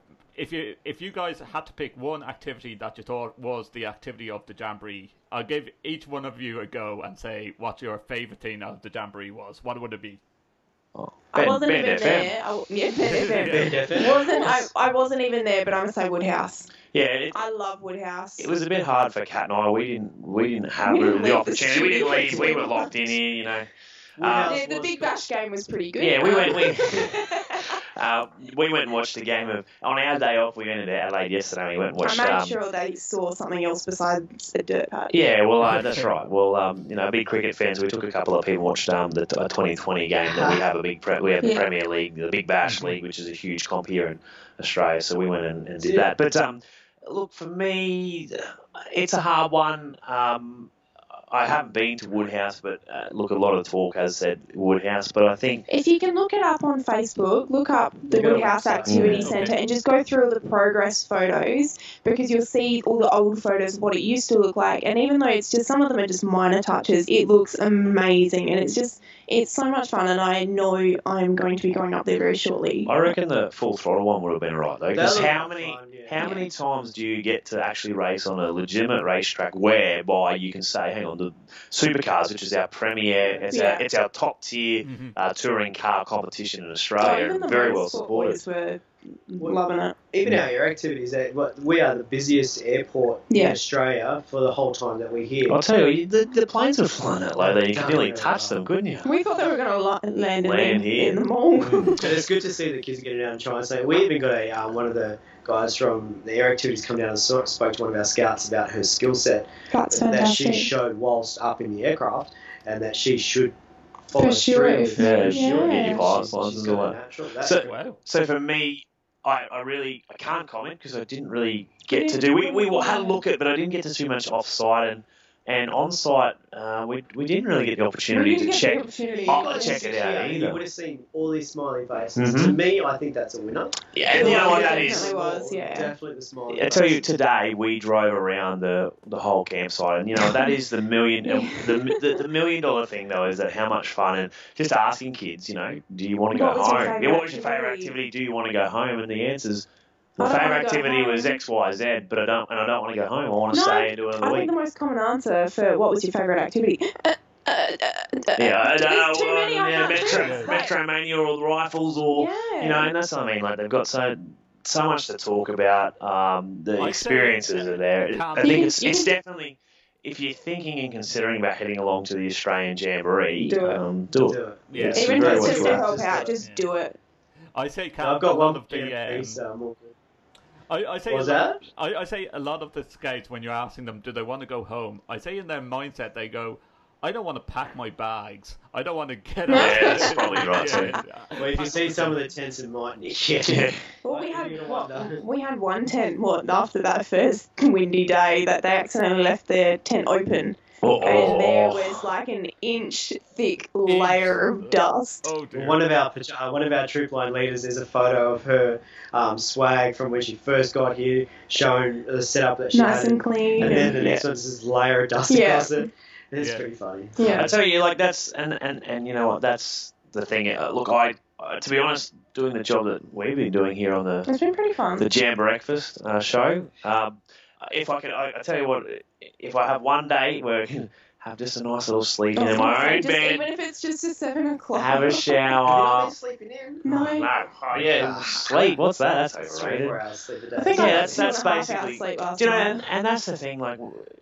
if you if you guys had to pick one activity that you thought was the activity of the jamboree, I'll give each one of you a go and say what your favourite thing of the jamboree was. What would it be? Oh, I wasn't Bend even FM. there. I, yeah, Bend FM. Bend FM. wasn't I, I wasn't even there, but I'm gonna say Woodhouse. Yeah, it, I love Woodhouse. it was a bit hard for Kat and I. We didn't we didn't have We didn't the the opportunity. We didn't leave. We were locked in here, you know. Woodhouse the, the Big. Bash game was pretty good. Yeah, we went- we- Uh, we went and watched the game of on our day off. We went to Adelaide yesterday. We went and I watched. made um, sure they saw something else besides the dirt part. Yeah, well, uh, that's right. Well, um, you know, big cricket fans. We took a couple of people and watched um, the t- uh, 2020 game that we have a big pre- we have the Yeah. Premier League, the Big Bash League, which is a huge comp here in Australia. So we went and, and did Yeah. that. But um, look, for me, it's a hard one. Um, I haven't been to Woodhouse, but uh, look, a lot of talk has said Woodhouse. But I think If you can look it up on Facebook, look up the Look it up. Woodhouse Activity Mm. Centre Okay. and just go through all the progress photos because you'll see all the old photos of what it used to look like. And even though it's just some of them are just minor touches, it looks amazing and it's just it's so much fun. And I know I'm going to be going up there very shortly. I reckon the full throttle one would have been right though. Because how many fun, yeah. How many times do you get to actually race on a legitimate racetrack whereby you can say, hang on, the supercars, which is our premier, it's Yeah. our it's our top tier Mhm. uh, touring car competition in So Australia, even the and very well motorsport supported. boys were loving it. Even our air activities, eh, we are the busiest airport Yeah. in Australia for the whole time that we're here. I'll tell you, the, the planes are flying that low that you could No, nearly no, touch them, couldn't you? We thought they were going to land, Land the, here. in the mall. But it's good to see the kids getting out and trying something. We even got a um, one of the guys from the air activities come down and so- spoke to one of our scouts about her skill set That's that she showed whilst up in the aircraft, and that she should follow Pursue through. it. with Yeah, it. she'll your Yeah. pilot's She's- license she's and all that. So- Wow. So for me, I, I really I can't comment because I didn't really get to do. We, we had a look at, but I didn't get to too much offside and and on site. Uh, we we didn't really get the opportunity to check. the opportunity. I'll check it out yeah, either. You would have seen all these smiling faces. Mhm. To me, I think that's a winner. Yeah, and you know what that Definitely is. was, yeah. Definitely the smiling I tell you, today we drove around the, the whole campsite, and you know that is the million the, the, the million dollar thing though is that how much fun and just asking kids, you know, do you want to go What was your home? favourite Yeah, what was your favorite activity? activity? Do you want to go home? And the answer's my favorite activity was. X, Y, Z, but I don't and I don't want to go home. I want to No, stay and do another I week. think the most common answer for what was your favourite activity? Uh, uh, uh, uh, Yeah, I don't know. there's too many um, yeah, Metro, choose. Like, Metro Mania or the rifles or yeah. you know, and that's what I mean. Like they've got so so much to talk about. Um, the I say- experiences are there. I You think it's it's definitely if you're thinking and considering about heading along to the Australian Jamboree, Do it. um, do it. Do it. Yeah. Even if it's just to help out, just Yeah. do it. I say, Cam, I've got one of the. I, I say was a lot, that? I, I say a lot of the scouts when you're asking them, do they want to go home? I say in their mindset they go, I don't want to pack my bags. I don't want to get out. Yeah, out. that's probably right, too. Well, if you see some of the tents in Mighty, yeah. Yeah. Well, we had you what, we had one tent. What after that first windy day that they accidentally left their tent open, Oh, and there was like an inch thick layer of dust. Oh dear. One of our uh, one of our troop line leaders is a photo of her um, swag from when she first got here, showing the setup that she Nice had. and clean. and then the next one's this layer of dust Yeah. across it. It's Yeah. pretty funny. yeah. I tell you, like that's and and and you know what? That's the thing. Uh, look, I uh, to be honest, doing the job that we've been doing here on the It's been pretty fun. the Jam Breakfast uh, show. Um, if I could, I, I tell you what, if I have one day where I can have just a nice little sleep in gonna my own just, bed, Even if it's just a seven o'clock. have a shower. sleeping in. No. No, oh, yeah, sleep. What's that? That's overrated. four hours sleep a day. I think Yeah, I that's- and that's a half hours basically- sleep Do you know, and, and that's the thing. Like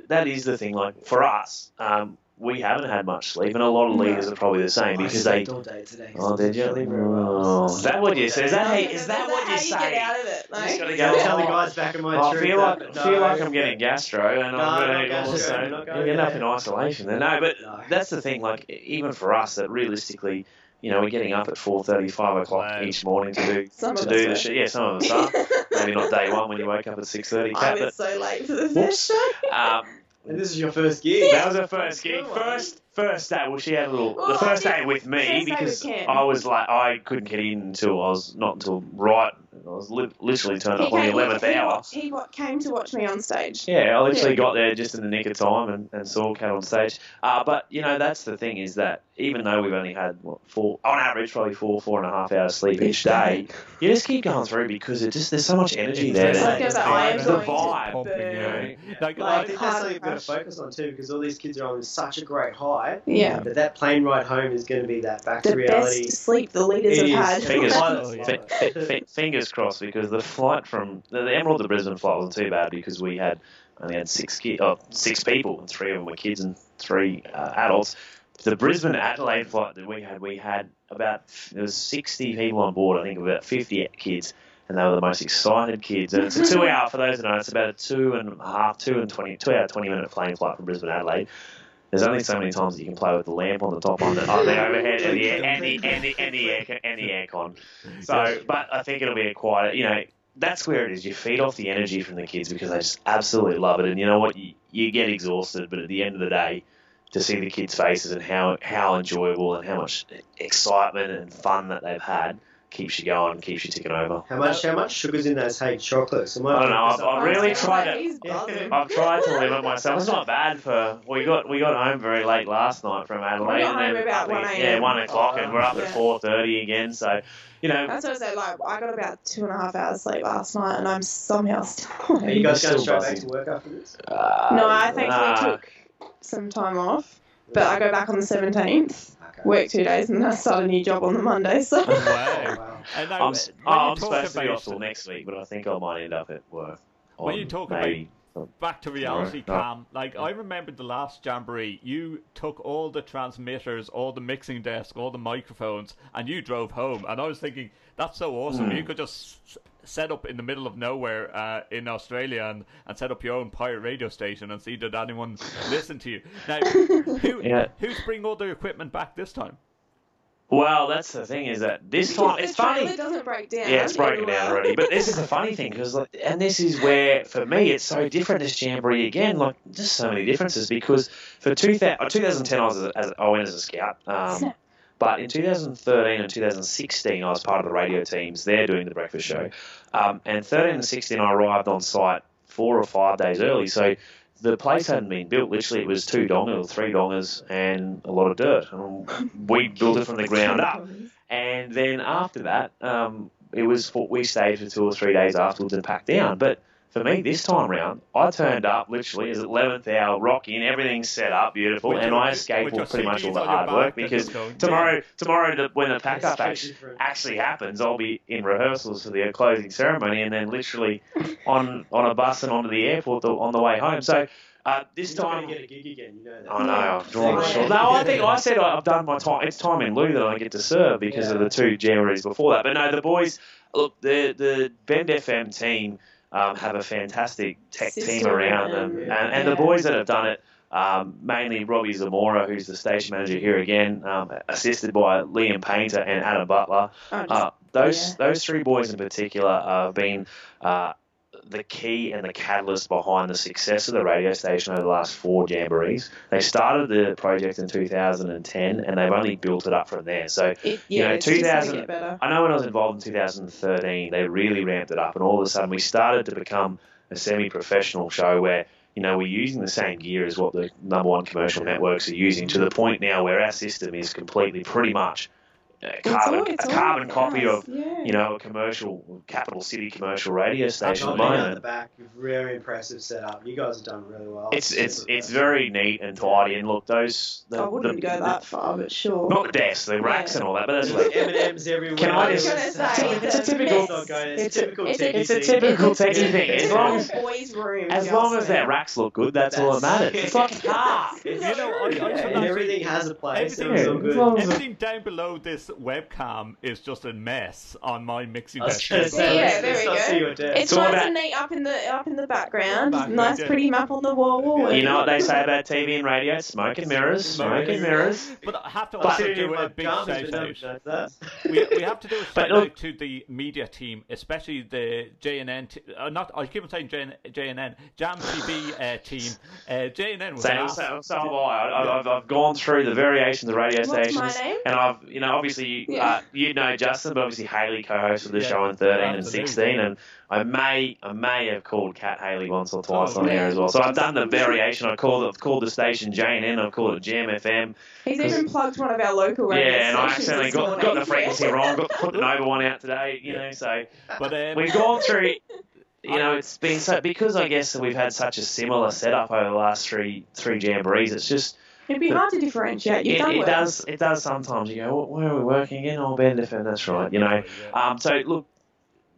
that is the thing. Like for us, um, we haven't had much sleep, and a lot of No. leaders are probably the same I because they. all day today. Oh, did you? Sleep well. Oh, is that what you say? Is that how? Yeah, Is that what how you say? get out of it? Just Like, gotta go. tell the oh, guys back in my I troop feel that- like no, feel like I'm getting gastro, and No, I'm going to gastro, also I'm not going you're enough there. in isolation. Then no, but No. that's the thing. Like even for us, that realistically, you know, we're getting up at four thirty, five o'clock Wow. each morning to do Some to do the were. shit. Yeah, some of us are. Maybe not day one when you wake up at six thirty. I Cat, was but so late for the first day. um, And this is your first gig. that was her first gig. First, first day. Well, she had a little. Oh, well, the first I day with me because. I was like, I couldn't get in until I was not until right. I was li- literally turned up on the eleventh he, hour. He, came to watch me on stage. Yeah, I literally Yeah. got there just in the nick of time and, and saw Cat on stage. Uh, but you know, that's the thing is that even though we've only had what, four, on average, probably four, four and a half hours sleep each day, you just keep going through because it just there's so much energy there. It's that- like Because the I am vibe, the vibe, pumping, burn. you know. Like, Like, I I- think that's something you've got to focus on too, because all these kids are on such a great high. Yeah. That that plane ride home is going to be that back to The reality. best sleep the leaders It have is. had. Fingers- Pilots Oh, love F- f- f- fingers crossed because the flight from the, Emerald to Brisbane flight wasn't too bad because we had only had six ki- oh, six people and three of them were kids and three uh, adults. The Brisbane Adelaide flight that we had, we had about there was sixty people on board. I think about fifty kids, and they were the most excited kids. And it's a two hour for those who know. It's about a two and a half, two and twenty, two hour twenty minute plane flight from Brisbane Adelaide. There's only so many times that you can play with the lamp on the top on oh, the, on the overhead and the and the and the and the air and the aircon. So, but I think it'll be a quiet. You know, that's where it is. You feed off the energy from the kids because they just absolutely love it. And you know what? You, you get exhausted, but at the end of the day, to see the kids' faces and how how enjoyable and how much excitement and fun that they've had keeps you going, keeps you ticking over. How much? How much sugar's in those H chocolates? Am I don't know, I've- I've really tried gonna it. say, He's buzzing. I've tried to limit myself. It's not bad for. We got we got home very late last night from Adelaide. We got home then about we- 1 Yeah, one o'clock, and we're up at four thirty again. So, you know, That's what I said. Like, I got about two and a half hours sleep last night, and I'm somehow still. Are you guys Still going straight back to work after this? uh, no, I think nah. took some time off, but I go back on the 17th, Okay. Work two days, and then I start a new job on the Monday. So. Oh, wow. wow. And now, I'm, s- when you I'm supposed to be off till next week, but I think I might end up at work. When you talk maybe, back to reality, Right. Cam. Like I remember the last jamboree, you took all the transmitters, all the mixing desk, all the microphones, and you drove home. And I was thinking, that's so awesome. Hmm. You could just s- set up in the middle of nowhere uh, in Australia and, and set up your own pirate radio station and see did anyone listen to you. Now, who Yeah. who's bringing all the equipment back this time? Well, that's the thing is that this Because time the it's trailer funny. doesn't break down. Yeah, it's broken down already. But this is the funny thing because, like, and this is where for me it's so different. This jamboree again, like just so many differences. Because for 2000, 2010, I was as, as I went as a scout. Um, Snap. but in 2013 and 2016, I was part of the radio teams. They're doing the breakfast show. Um, and 13 and 16, I arrived on site four or five days early. So the place hadn't been built. Literally, it was two dongers, or three dongers, and a lot of dirt. And we built it from the ground up. And then after that, um, it was we stayed for two or three days afterwards and packed down. But for me, this time round, I turned up literally as 11th hour, rock in, everything's set up, beautiful, and I escaped pretty much all the hard work because tomorrow, tomorrow the, when the pack up actually, actually happens, I'll be in rehearsals for the closing ceremony and then literally on on a bus and onto the airport the, on the way home. So uh, this You're time. get a gig again, you know that. I know, I've drawn a short. No, I think I said I've done my time. It's time in lieu that I get to serve because of the two jamborees before that. But no, the boys, look, the the Bend FM team um, have a fantastic tech team around them, and- and, the boys that have done it. Um, mainly Robbie Zamora, who's the station manager here again, um, assisted by Liam Painter and Adam Butler. Oh, just- Uh, those yeah. those three boys in particular have been uh, the key and the catalyst behind the success of the radio station over the last four jamborees. They started the project in 2010 and they've only built it up from there. So it, you know, it's just gonna 2000. I know when I was involved in 2013, they really ramped it up, and all of a sudden we started to become a semi-professional show where you know we're using the same gear as what the number one commercial networks are using to the point now where our system is completely pretty much a carbon, it's a carbon copy us, of yeah. you know a commercial capital city commercial radio station at the Not being the back, very impressive setup. You guys have done really well. It's it's it's very neat and tidy, and look those the, I wouldn't the- go the- that far, but sure. not the desks, the racks and all that, but that's There's like M and M's everywhere. Can I just- I was gonna say, it's a typical- It's not going. It's, it's a a- typical. it's a- techie thing. typical techie thing. As long as boys' room. as long as their racks look good, that's all that matters. It's like a car. You know, I- I yeah, should and actually- everything has a place. everything- It's all Yeah, good. as long as- Everything down below this webcam is just a mess on my mixing I desk. gonna as say, well. Yeah, let's- there we go. see your desk. It's all nice about- and neat up in the up in the background. Background, nice, yeah. pretty map on the wall. You know what they say about TV and radio? Smoke and mirrors. Smoke and mirrors. But I have to I also see it in do my a big garments, shout out. we, we have to do a shout look- out to the media team, especially the JNN. T- uh, not I keep on saying JN, JNN Jam TV uh, team. Uh, JNN was So, an so, ass- so have I. I I've, I've gone through the variations of radio What's my stations, name? and I've, you know, obviously, Yeah. uh, you know Justin, but obviously Haley co-hosted the Yeah, show in 13 and 16, and I may, I may have called Cat Haley once or twice Oh, on yeah. air as well. So I've done the variation. I called, I've called the station JNN. I've called it Jam FM. He's even plugged one of our local Yeah, and I stations accidentally got, got the frequency wrong. Got put the Nova one out today. You know, so. But um, We've gone through, you know, it's been so because I guess that we've had such a similar setup over the last three three jamborees. It's just It'd be hard to differentiate. You've it, done it well. does it does sometimes. You go, where are we working in? Oh, Bend FM. That's right. You know, um, so look,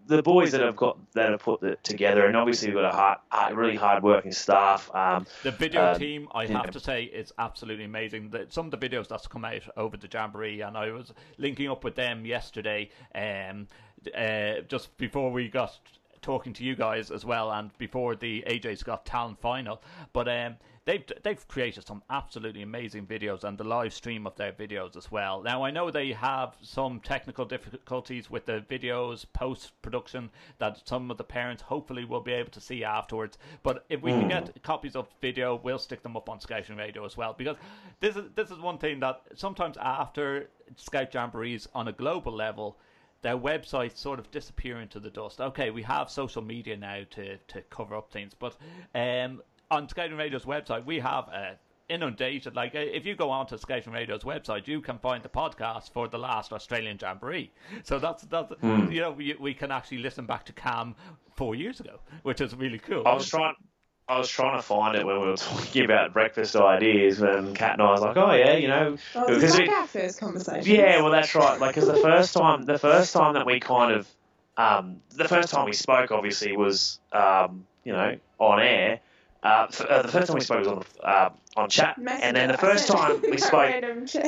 the boys that have got that have put it together, and obviously we've got a hard, hard really hard working staff. Um, The video Um, team, I yeah. have to say, is absolutely amazing. The, some of the videos that's come out over the Jamboree, and I was linking up with them yesterday, um, uh, just before we got talking to you guys as well, and before the AJ's Got Talent final. But um, they've they've created some absolutely amazing videos, and the live stream of their videos as well. Now I know they have some technical difficulties with the videos post production that some of the parents hopefully will be able to see afterwards. But if we can get copies of video, we'll stick them up on Scouting Radio as well. Because this is this is one thing that sometimes after Scout Jamborees on a global level, their websites sort of disappear into the dust. Okay, we have social media now to, to cover up things, but um, on Scouting Radio's website, we have uh, inundated. Like, uh, if you go onto Scouting Radio's website, you can find the podcast for the last Australian Jamboree. So that's that's you know we, we can actually listen back to Cam four years ago, which is really cool. I was trying. I was trying to find it when we were talking about breakfast ideas, and Kat and I was like, "Oh yeah, you know, Oh, it's because like we- our first conversation. Yeah, well, that's right. Like, because the first time, the first time that we kind of, um, the first time we spoke, obviously, was, um, you know, on air. Uh, f- uh, the first time we spoke was on uh, on chat, and then the first time we spoke,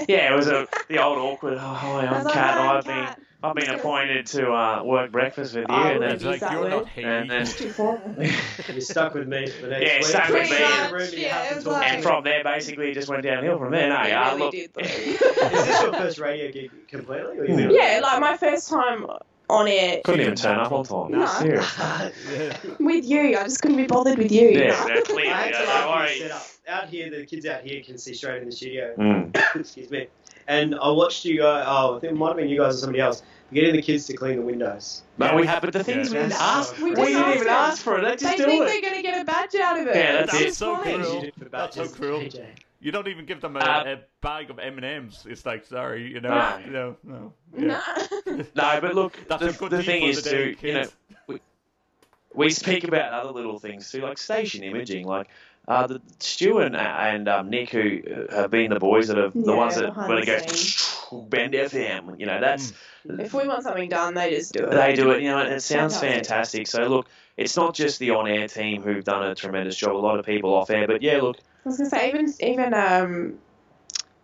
yeah, it was a, the old awkward. Oh, hi, I I'm was like, Kat. "Hi, I've been, I've been appointed to uh, work breakfast with you, I and would then, It's like you're word. not here. and then too formal. You're stuck with me for the next Yeah, week. stuck with You're me. in the and you Yeah, have to it's talk like- and from there, basically, it just went downhill from there. No, It uh, really look, did, though. Is this your first radio gig completely? Or you been on- Yeah, like my first time on air couldn't even turn up on time. No. Seriously. With you. I just couldn't be bothered with you. Yeah, No. no, clearly, I had to don't worry. the setup. Out here, the kids out here can see straight in the studio. Mm. Excuse me. And I watched you guys. Oh, I think it might have been you guys or somebody else. Getting the kids to clean the windows. But we have, but the thing is, we didn't Yeah. ask. We We, didn't even ask for it. They They just do think it. They think they're going to get a badge out of it. Yeah, that's It's it. so cruel. You did for That's so badges. cruel. AJ. You don't even give them a, Uh, a bag of M and M's. It's like sorry, you know, No. no, no. No. Yeah. No, but look, That's the, a good the thing is, the day, too, you know, kids. we speak about other little things too, like station imaging. Like uh, the Stu and, and um, Nick, who uh, have been the boys that have the ones that when it goes Bend FM, you know, that's if we want something done, they just do it. they do it. You know, and it sounds Fantastic. fantastic. So look, it's not just the on-air team who've done a tremendous job. A lot of people off air, but yeah, look, I was going to say, even, even um,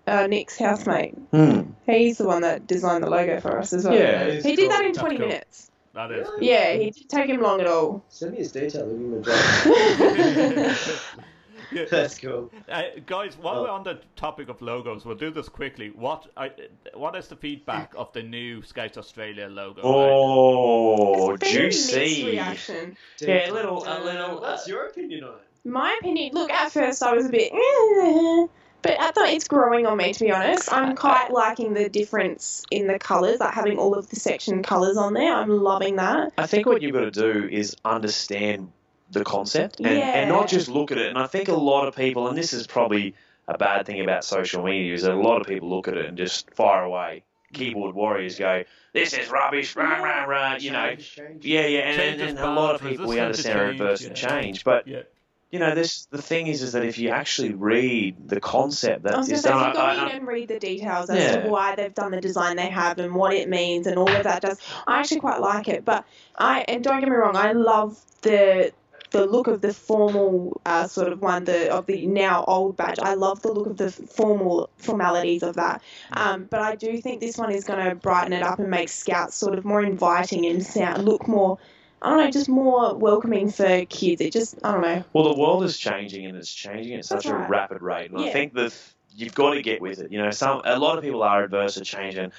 uh, Nick's housemate, hmm, he's the one that designed the logo for us as well. Yeah, it's He did that in That's 20 cool. minutes. That is. Really? Yeah, he didn't take him long at all. Send me his detail. Leave him a job. Yeah. That's cool. Uh, guys, while Oh. we're on the topic of logos, we'll do this quickly. What I, what is the feedback of the new Scouts Australia logo? oh, It's a very mixed juicy. reaction. Yeah, a little- a little, What's uh, your opinion on it? My opinion, look, at first I was a bit, "Eh," but I thought it's growing on me, to be honest. I'm quite liking the difference in the colours, like having all of the section colours on there. I'm loving that. I think what you've got to do is understand the concept and, and not just look at it. And I think a lot of people, and this is probably a bad thing about social media, is that a lot of people look at it and just fire away. Keyboard warriors go, this is rubbish, rah, rah, rah, you know. Change, change. Yeah, yeah, and, and, and a lot of people, we understand change, reverse yeah. and change. But, Yeah. you know, this the thing is, is that if you actually read the concept I that was going is to say, if done, you go I- in I- and read the details as Yeah. to why they've done the design they have and what it means and all of that does, I actually quite like it. But I, and don't get me wrong, I love the the look of the formal uh, sort of one, the of the now old badge. I love the look of the formal formalities of that. Um, but I do think this one is going to brighten it up and make Scouts sort of more inviting and sound look more. I don't know, just more welcoming for kids. It just, I don't know. Well, the world is changing, and it's changing at such That's a rapid rate. And I think that you've got to get with it. You know, some a lot of people are adverse to change and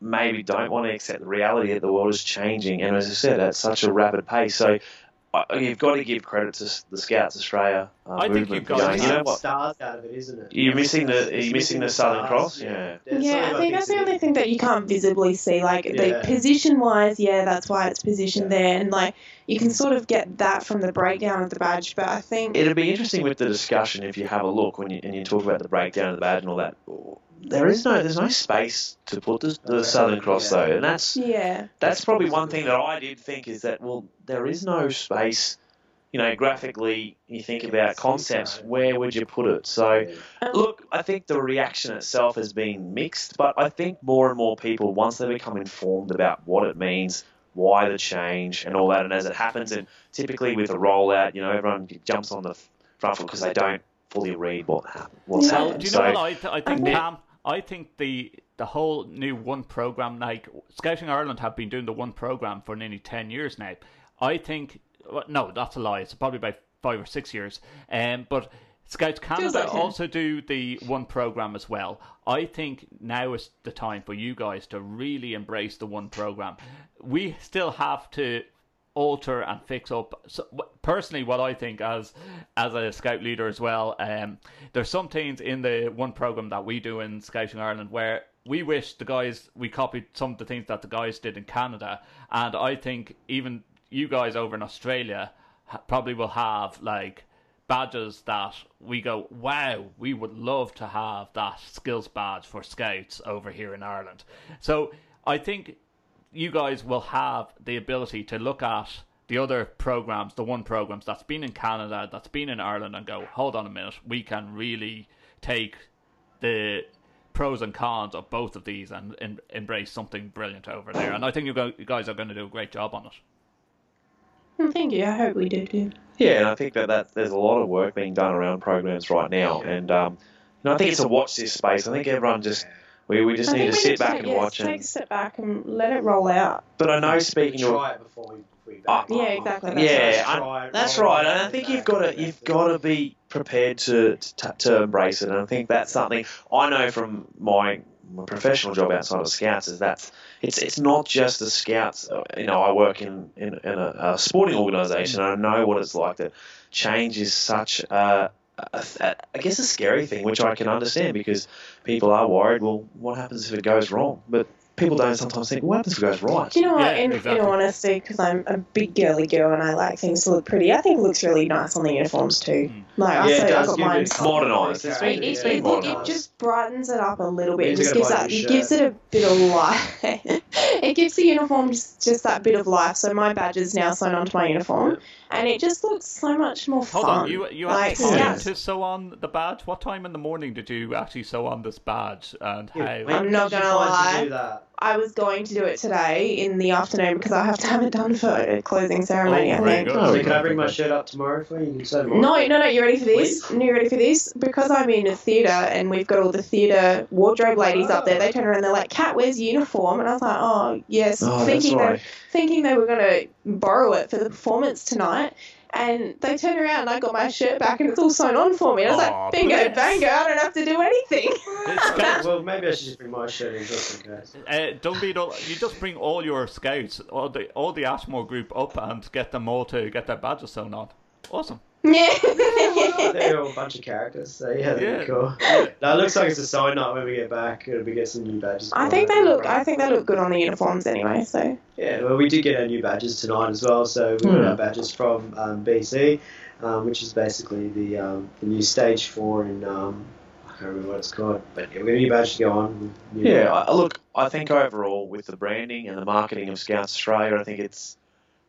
maybe don't want to accept the reality that the world is changing. And as I said, at such a rapid pace. So I, you've got to give credit to the Scouts Australia uh, I think you've got to- you know what? stars out of it, isn't it? You're missing the- you're missing the Southern Cross, yeah. There's yeah, I think that's the only thing that you can't visibly see. Like Yeah. the position wise, yeah, that's why it's positioned Yeah. there, and like you can sort of get that from the breakdown of the badge. But I think It'd be interesting with the discussion if you have a look when you and you talk about the breakdown of the badge and all that. There is no, there's no space to put the, the Southern Cross Yeah. though, and that's yeah, that's probably one thing that I did think is that well, there is no space. You know, graphically, you think about concepts. Where would you put it? So, Um, look, I think the reaction itself has been mixed, but I think more and more people, once they become informed about what it means, why the change, and all that, and as it happens, and typically with a rollout, you know, everyone jumps on the front foot because they don't fully read what happened, what's Yeah. Happened. do you know so, what I, th- I think, think- Cam? I think the the whole new one program, like Scouting Ireland, have been doing the one program for nearly ten years now. I think well, no, that's a lie. It's probably about five or six years. Um, but Scouts Canada like also do the one program as well. I think now is the time for you guys to really embrace the one program. We still have to alter and fix up. So, personally, what I think as as a scout leader as well, um, there's some things in the one program that we do in Scouting Ireland where we wish the guys we copied some of the things that the guys did in Canada, and I think even you guys over in Australia probably will have like badges that we go, wow, we would love to have that skills badge for scouts over here in Ireland. So I think you guys will have the ability to look at the other programs, the one programs that's been in Canada, that's been in Ireland, and go, hold on a minute, we can really take the pros and cons of both of these and, and embrace something brilliant over there. And I think you, go, you guys are going to do a great job on it. Thank you. I hope we do too. Yeah, and I think that, that there's a lot of work being done around programs right now, and um, you know, I think it's a watch this space. I think everyone just We, we just I need to we sit back take, and yeah, watch Take it. a step back and let it roll out. But I know, speaking of try it before we, we back. Yeah, exactly. That's yeah, right. I- it, That's right, and I think you've got to you've got to be prepared to, to to embrace it, and I think that's something I know from my, my professional job outside of Scouts is that it's it's not just the Scouts. uh, You know, I work in in, in a, a sporting organisation, I know what it's like. That change is such a, a, a I guess a scary thing, which I can understand because people are worried. Well, what happens if it goes wrong? But people don't sometimes think, what happens if it goes right? Do you know what? Yeah, in, exactly. in all honesty, because I'm a big girly girl and I like things to look pretty, I think it looks really nice on the uniforms too. Mm. Like I Yeah, it say, I've got mine. Modernised. It's It, been- it, it's it, been look, it just brightens it up a little bit. It just gives that. It new gives it a bit of life. it gives the uniform just, just that bit of life. So my badge is now sewn onto my uniform, and it just looks so much more Hold fun. Hold on, you you like, had time to sew on the badge. What time in the morning did you actually sew on this badge, and Yeah, how? I'm not did you gonna find lie. To do that? I was going to do it today in the afternoon because I have to have it done for a closing ceremony. Oh, I think. good. Oh, So can I bring my shirt up tomorrow for you? You can sew. No, no, no. You ready for this? You ready for this? Because I'm in a theatre and we've got all the theatre wardrobe ladies up there. They turn around and they're like, "Cat, where's uniform?" And I was like, "Oh, yes," Oh, that's thinking right. they thinking they were gonna borrow it for the performance tonight. And they turn around and I got my shirt back and it's all sewn on for me. And I was Aw, like, bingo, bless. bango, I don't have to do anything. Scouts, Well, maybe I should just bring my shirt in just in case. uh, don't be dull- you just bring all your scouts, all the all the Ashmore group up, and get them all to get their badges sewn on. Awesome. Yeah. They're all a bunch of characters, so yeah, that'd Yeah. be cool. No, it looks like it's a sewing night when we get back. It'll be get some new badges. I think they look I think they look good on the uniforms anyway, so Yeah, well, we did get our new badges tonight as well. So we got Hmm. our badges from um, BC, um, which is basically the um, the new stage four in um, I can't remember what it's called, but yeah, we got a new badge to go on. Yeah, I, look, I think overall with the branding and the marketing of Scouts Australia, I think it's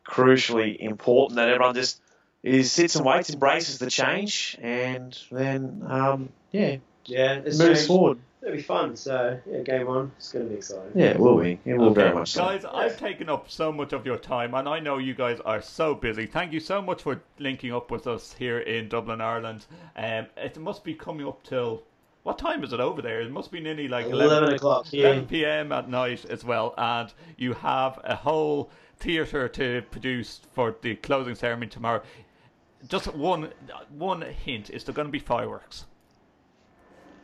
crucially important that everyone just is sits and waits, embraces the change, and then um, yeah, yeah, it's moves changed. forward. It'll be fun. So yeah, game on. It's going to be exciting. Yeah, it will be. It will Okay, very much so. Guys, I've taken up so much of your time, and I know you guys are so busy. Thank you so much for linking up with us here in Dublin, Ireland. Um, it must be coming up till what time is it over there? It must be nearly like 11, Eleven o'clock. Yeah. 11 p.m. at night as well, and you have a whole theatre to produce for the closing ceremony tomorrow. Just one one hint: is there going to be fireworks?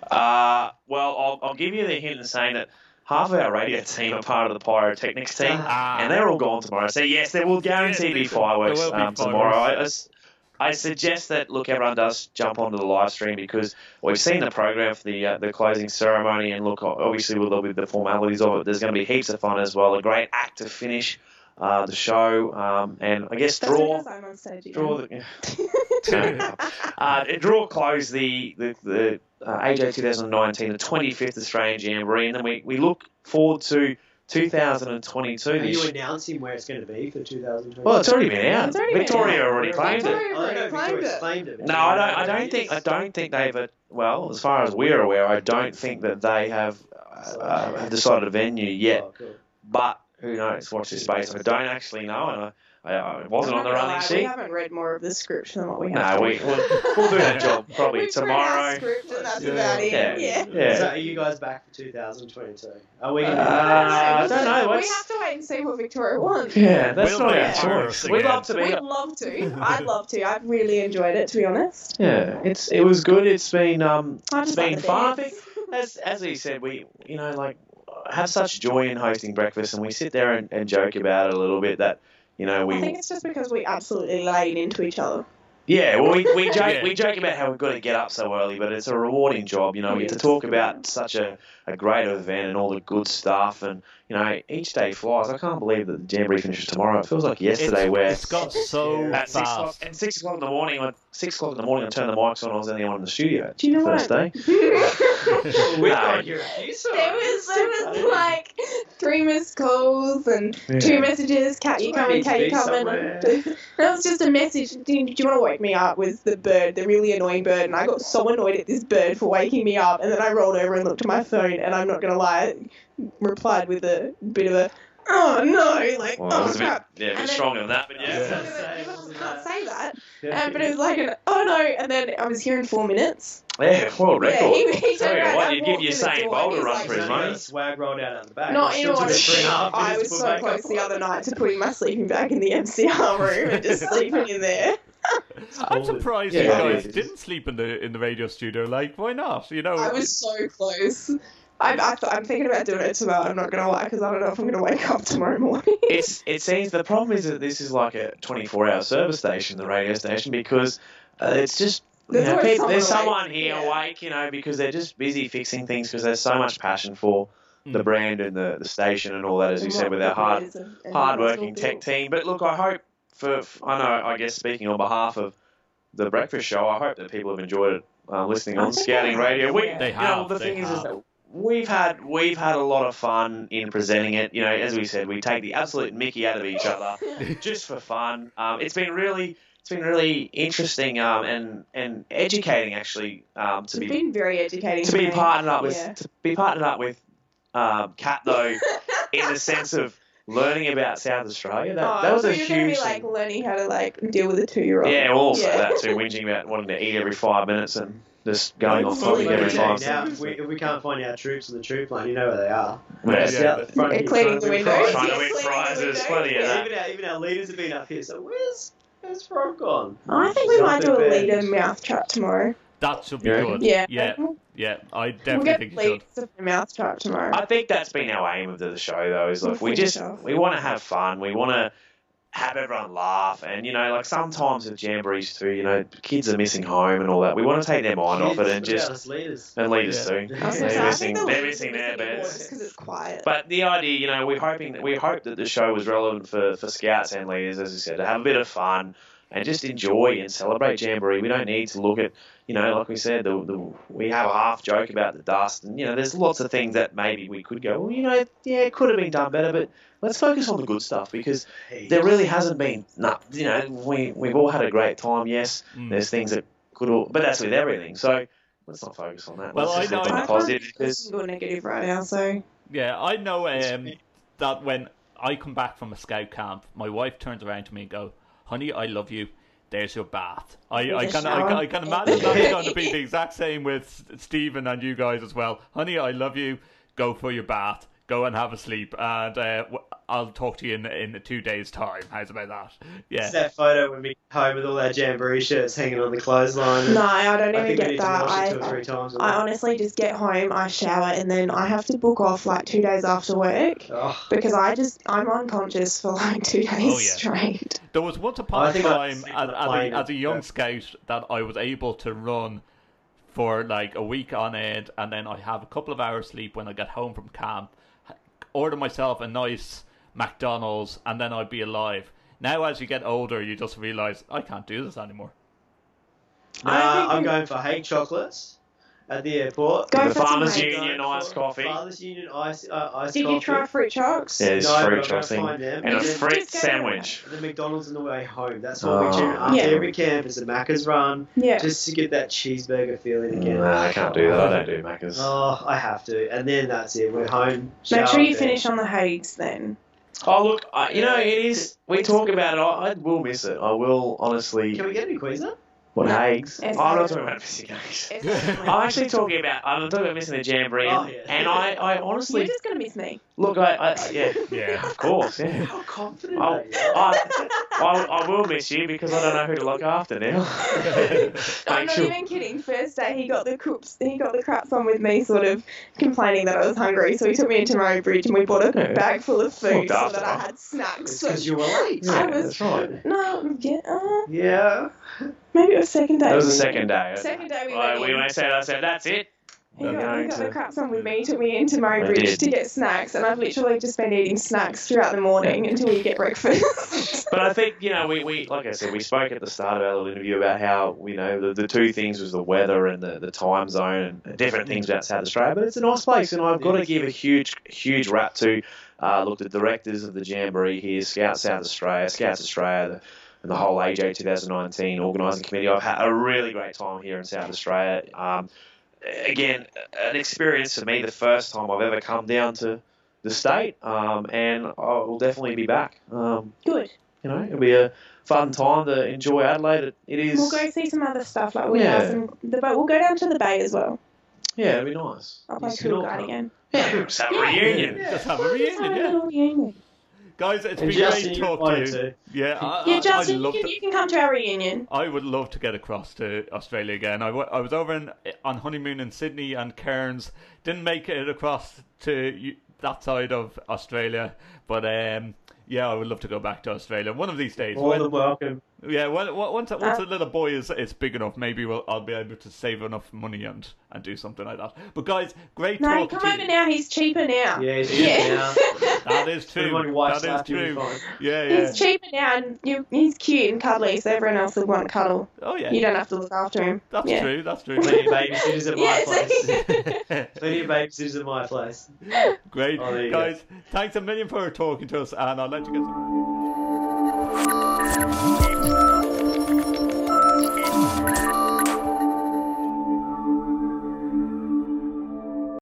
Uh, well, I'll, I'll give you the hint in saying that half of our radio team are part of the pyrotechnics team, Ah. and they're all gone tomorrow. So yes, there will guarantee Yeah, be fireworks will be um, tomorrow. I, I fireworks. s- I suggest that look, everyone does jump onto the live stream because we've seen the program for the uh, the closing ceremony, and look, obviously with with the formalities of it, there's going to be heaps of fun as well. A great act to finish uh, the show, um, and I guess draw because I'm stage draw the. uh, draw close the the, the uh, AJ 2019, the 25th Australian Jamboree, and then we, we look forward to 2022. Are you announcing where it's going to be for 2020? well, it's already been out. It's already been Victoria out. already claimed it. Victoria I don't know Claimed it. claimed it. No, I don't. I don't think. I don't think they've. uh, Well, as far as we're aware, I don't think that they have uh, have decided a venue yet. Oh, cool. But who knows? Watch this space. I don't actually know, and I, I, I wasn't on the I'm not gonna running lie, We haven't read more of the script than what we have. No, we we'll, we'll do that job probably We've read our script and that's Yeah. about it. Yeah. Yeah. Yeah. So are you guys back for 2022? Are we going Uh, I don't know, We have to wait and see what Victoria wants. Yeah, that's We'll not do our it choice. We'd love to be. We'd love to. I'd love to. I've really enjoyed it, to be honest. Yeah, it's it was good. It's been um, I it's just like been the fun. I think as as he said, we you know like have such joy in hosting breakfast, and we sit there and, and joke about it a little bit. That you know we. I think it's just because we absolutely laid into each other. yeah well we, we joke Yeah. we joke about how we've got to get up so early, but it's a rewarding job. You know, we get to talk about such a, a great event and all the good stuff, and you know each day flies. I can't believe that the jamboree finishes tomorrow. It feels like yesterday it's, where it's got so at six o'clock, at six o'clock in the morning, I, six o'clock in the morning, I turned the mics on. I was the only one in the studio. Do you know first what? day. We No. got your. There was there was like three missed calls and two messages. Cat, you Well, I coming? need Cat, you coming? That was just a message. Do you, do you want to wake me up? With the bird, the really annoying bird, and I got so annoyed at this bird for waking me up, and then I rolled over and looked at my phone, and I'm not gonna lie, replied with a bit of a oh no, like Well, it oh was a bit, yeah, a bit And then- stronger than that, but yeah. Yeah. Yeah. You Wasn't can't that- say that. Yeah. Um, but it was like an oh no, and then I was here in four minutes. Yeah, world Yeah, record. he- he Tell you what, you give walked in the Usain Bolt a run like, for his He's only got money. swag rolled out at the back. No, It you still know took what? us three and a half I was so close up. the other night to putting my sleeping bag in the MCR room and just sleeping in there. I'm surprised Yeah, you guys didn't sleep in the in the radio studio. Like, why not? You know, I was so close. I, I, I'm thinking about doing it tomorrow. I'm not gonna lie because I don't know if I'm gonna wake up tomorrow morning. It's it seems the problem is that this is like a 24 hour service station, the radio station, because uh, it's just. You There's know, always people, there's someone someone here yeah. awake, you know, because they're just busy fixing things because there's so much passion for the Mm. brand and the, the station and all that, as you said, with our hard careers and- and hard-working tech team. But look, I hope for I know I guess speaking on behalf of the breakfast show, I hope that people have enjoyed it uh, listening on Scouting Radio. We, yeah. They you know, the they thing is, is that we've had we've had a lot of fun in presenting it. You know, as we said, we take the absolute Mickey out of each other just for fun. Um, it's been really it's been really interesting um, and and educating actually um, to It's be been very educating. to be partnered up with Yeah. to be partnered up with um, Kat though in the sense of learning about South Australia. That, oh, that was so a you're gonna be like thing. learning how to like deal with a two year old. Yeah, also that too, whinging about wanting to eat every five minutes and just going off topic Absolutely. every Now, time. if we, if we can't find our troops on the troop line, you know where they are. Yeah. Just out the front Yeah, here cleaning the to windows. Trying to win cleaning prizes, windows. plenty of Yeah. that. Even our, even our leaders have been up here. So where's where's Rob gone? I think we might do a Something leader mouth trap tomorrow. that should be Yeah. good. Yeah. yeah, We'll yeah. I get definitely think you should. leaders to the mouth trap tomorrow. I think that's been our aim of the show though. Is like We'll we just we want to have fun. We want to have everyone laugh, and you know, like sometimes with jamborees too, you know, kids are missing home and all that. We want to take their mind off it and Kids, what just about us leaders. and leaders Yeah. too. I was Yeah, They're I missing, think the they're missing their missing more beds. just 'cause it's quiet. But the idea, you know, we're hoping that we hope that the show was relevant for, for scouts and leaders, as I said, to have a bit of fun and just enjoy and celebrate Jamboree. We don't need to look at, you know, like we said, the, the, we have a half joke about the dust, and you know, there's lots of things that maybe we could go, well, you know, yeah, it could have been done better, but let's focus on the good stuff because there really hasn't been, nah, you know, we we've all had a great time. Yes, Mm. there's things that could, all, but that's with everything. So let's not focus on that. Well, let's I just know- look on I the can't positive because go negative right now, so Yeah, I know um, that when I come back from a scout camp, my wife turns around to me and go, "Honey, I love you. There's your bath." I, Need I a can I, can- I can imagine that's going to be the exact same with Stephen and you guys as well. Honey, I love you. Go for your bath. Go and have a sleep, and uh, w- I'll talk to you in in two days' time. How's about that? Yeah. It's that photo when we get home with all our jamboree shirts hanging on the clothesline. no, I don't I even think get need that. wash it two or I, three times. a I week. honestly just get home, I shower, and then I have to book off like two days after work Oh, because I just I'm unconscious for like two days Oh, yeah. straight. There was once upon I a think I time as, a as, a, as a young yeah. scout that I was able to run for like a week on end, and then I have a couple of hours sleep when I get home from camp. Order myself a nice McDonald's, and then I'd be alive. Now, as you get older, you just realize I can't do this anymore. Uh, I'm going for Haigh's chocolates at the airport. Go the for Farmers Haigh. Union iced coffee. Farmers Union ice, uh, iced Did coffee. you try Fruchocs? Yeah, there's No, fruit I'm gonna chopping find them. and a fruit just go- sandwich. The McDonald's on the way home. That's what Oh. we do after Yeah. every camp. Is a Macca's run Yeah. just to get that cheeseburger feeling again. Nah, I can't do that. I don't do Macca's. Oh, I have to, and then that's it. We're home. Make sure you bed. finish on the Haighs then. Oh look, I, you know it is. We talk about it. I, I will miss it. I will honestly. Can we get any Queensland? What No. eggs? Yes, I'm not talking about missing eggs. I'm actually talking about. I'm talking about missing the jamboree, Oh, and, yeah. and I, I You're just gonna miss me. look. I, I yeah, Yeah. of course, yeah. How confident I'll- are you? I, I, I will miss you because I don't know who to look after now. I'm Make not sure. even kidding. First day, he got the coops, he got the craps on with me, sort of complaining that I was hungry. So he took me into Murray Bridge and we bought a Yeah. bag full of food Looked so that I had snacks. It's So because you were late. I Yeah, was- that's right. no, yeah, uh, Yeah. Maybe it was second day. That was the second day. Second day we I, went we in. went said, I said, that's it. He got, Going he got to- the craps on with me, he took me into Murray I Bridge did. to get snacks, and I've literally just been eating snacks throughout the morning until we get breakfast. But I think you know we, we like I said we spoke at the start of our little interview about how you know the, the two things was the weather and the, the time zone and different things about South Australia. But it's a nice place, and I've got to give a huge huge rap to uh, look the directors of the Jamboree here, Scout South Australia, Scouts Australia. The, and the whole AJ 2019 organising committee. I've had a really great time here in South Australia. Um, again, an experience for me, the first time I've ever come down to the state, um, and I will definitely be back. Um, Good. you know, it'll be a fun time to enjoy Adelaide. It, it is. We'll go see some other stuff like we Yeah. have some the boat. We'll go down to the bay as well. Yeah, it'll be nice. I'll play You can tour all guide come. again. Yeah, just have a Yeah. reunion. Just have a Just have a yeah. reunion. Guys, it's And been Justin, great you talk to you. to. Yeah, I, Yeah, I, Justin, I'd you can, you can come to our reunion. I would love to get across to Australia again. I, w- I was over in, on honeymoon in Sydney and Cairns. Didn't make it across to that side of Australia, but um, yeah, I would love to go back to Australia one of these days. More When- than welcome. yeah, when, once once Uh, the little boy is is big enough, maybe we'll, I'll be able to save enough money and, and do something like that. But guys, great No, talking come to over you. now. He's cheaper now. Yeah, it's Yeah. now. That is true. on your wife's That is lap, you'll be true. Yeah, yeah. He's cheaper now, and you, he's cute and cuddly, so everyone else will want to cuddle. Oh yeah. You don't have to look after him. That's yeah. true. That's true. Plenty of babysitters at my Yeah, place. Plenty of babysitters at my place. Great, Oh, there you guys. Thanks a million for talking to us, and I'll let get.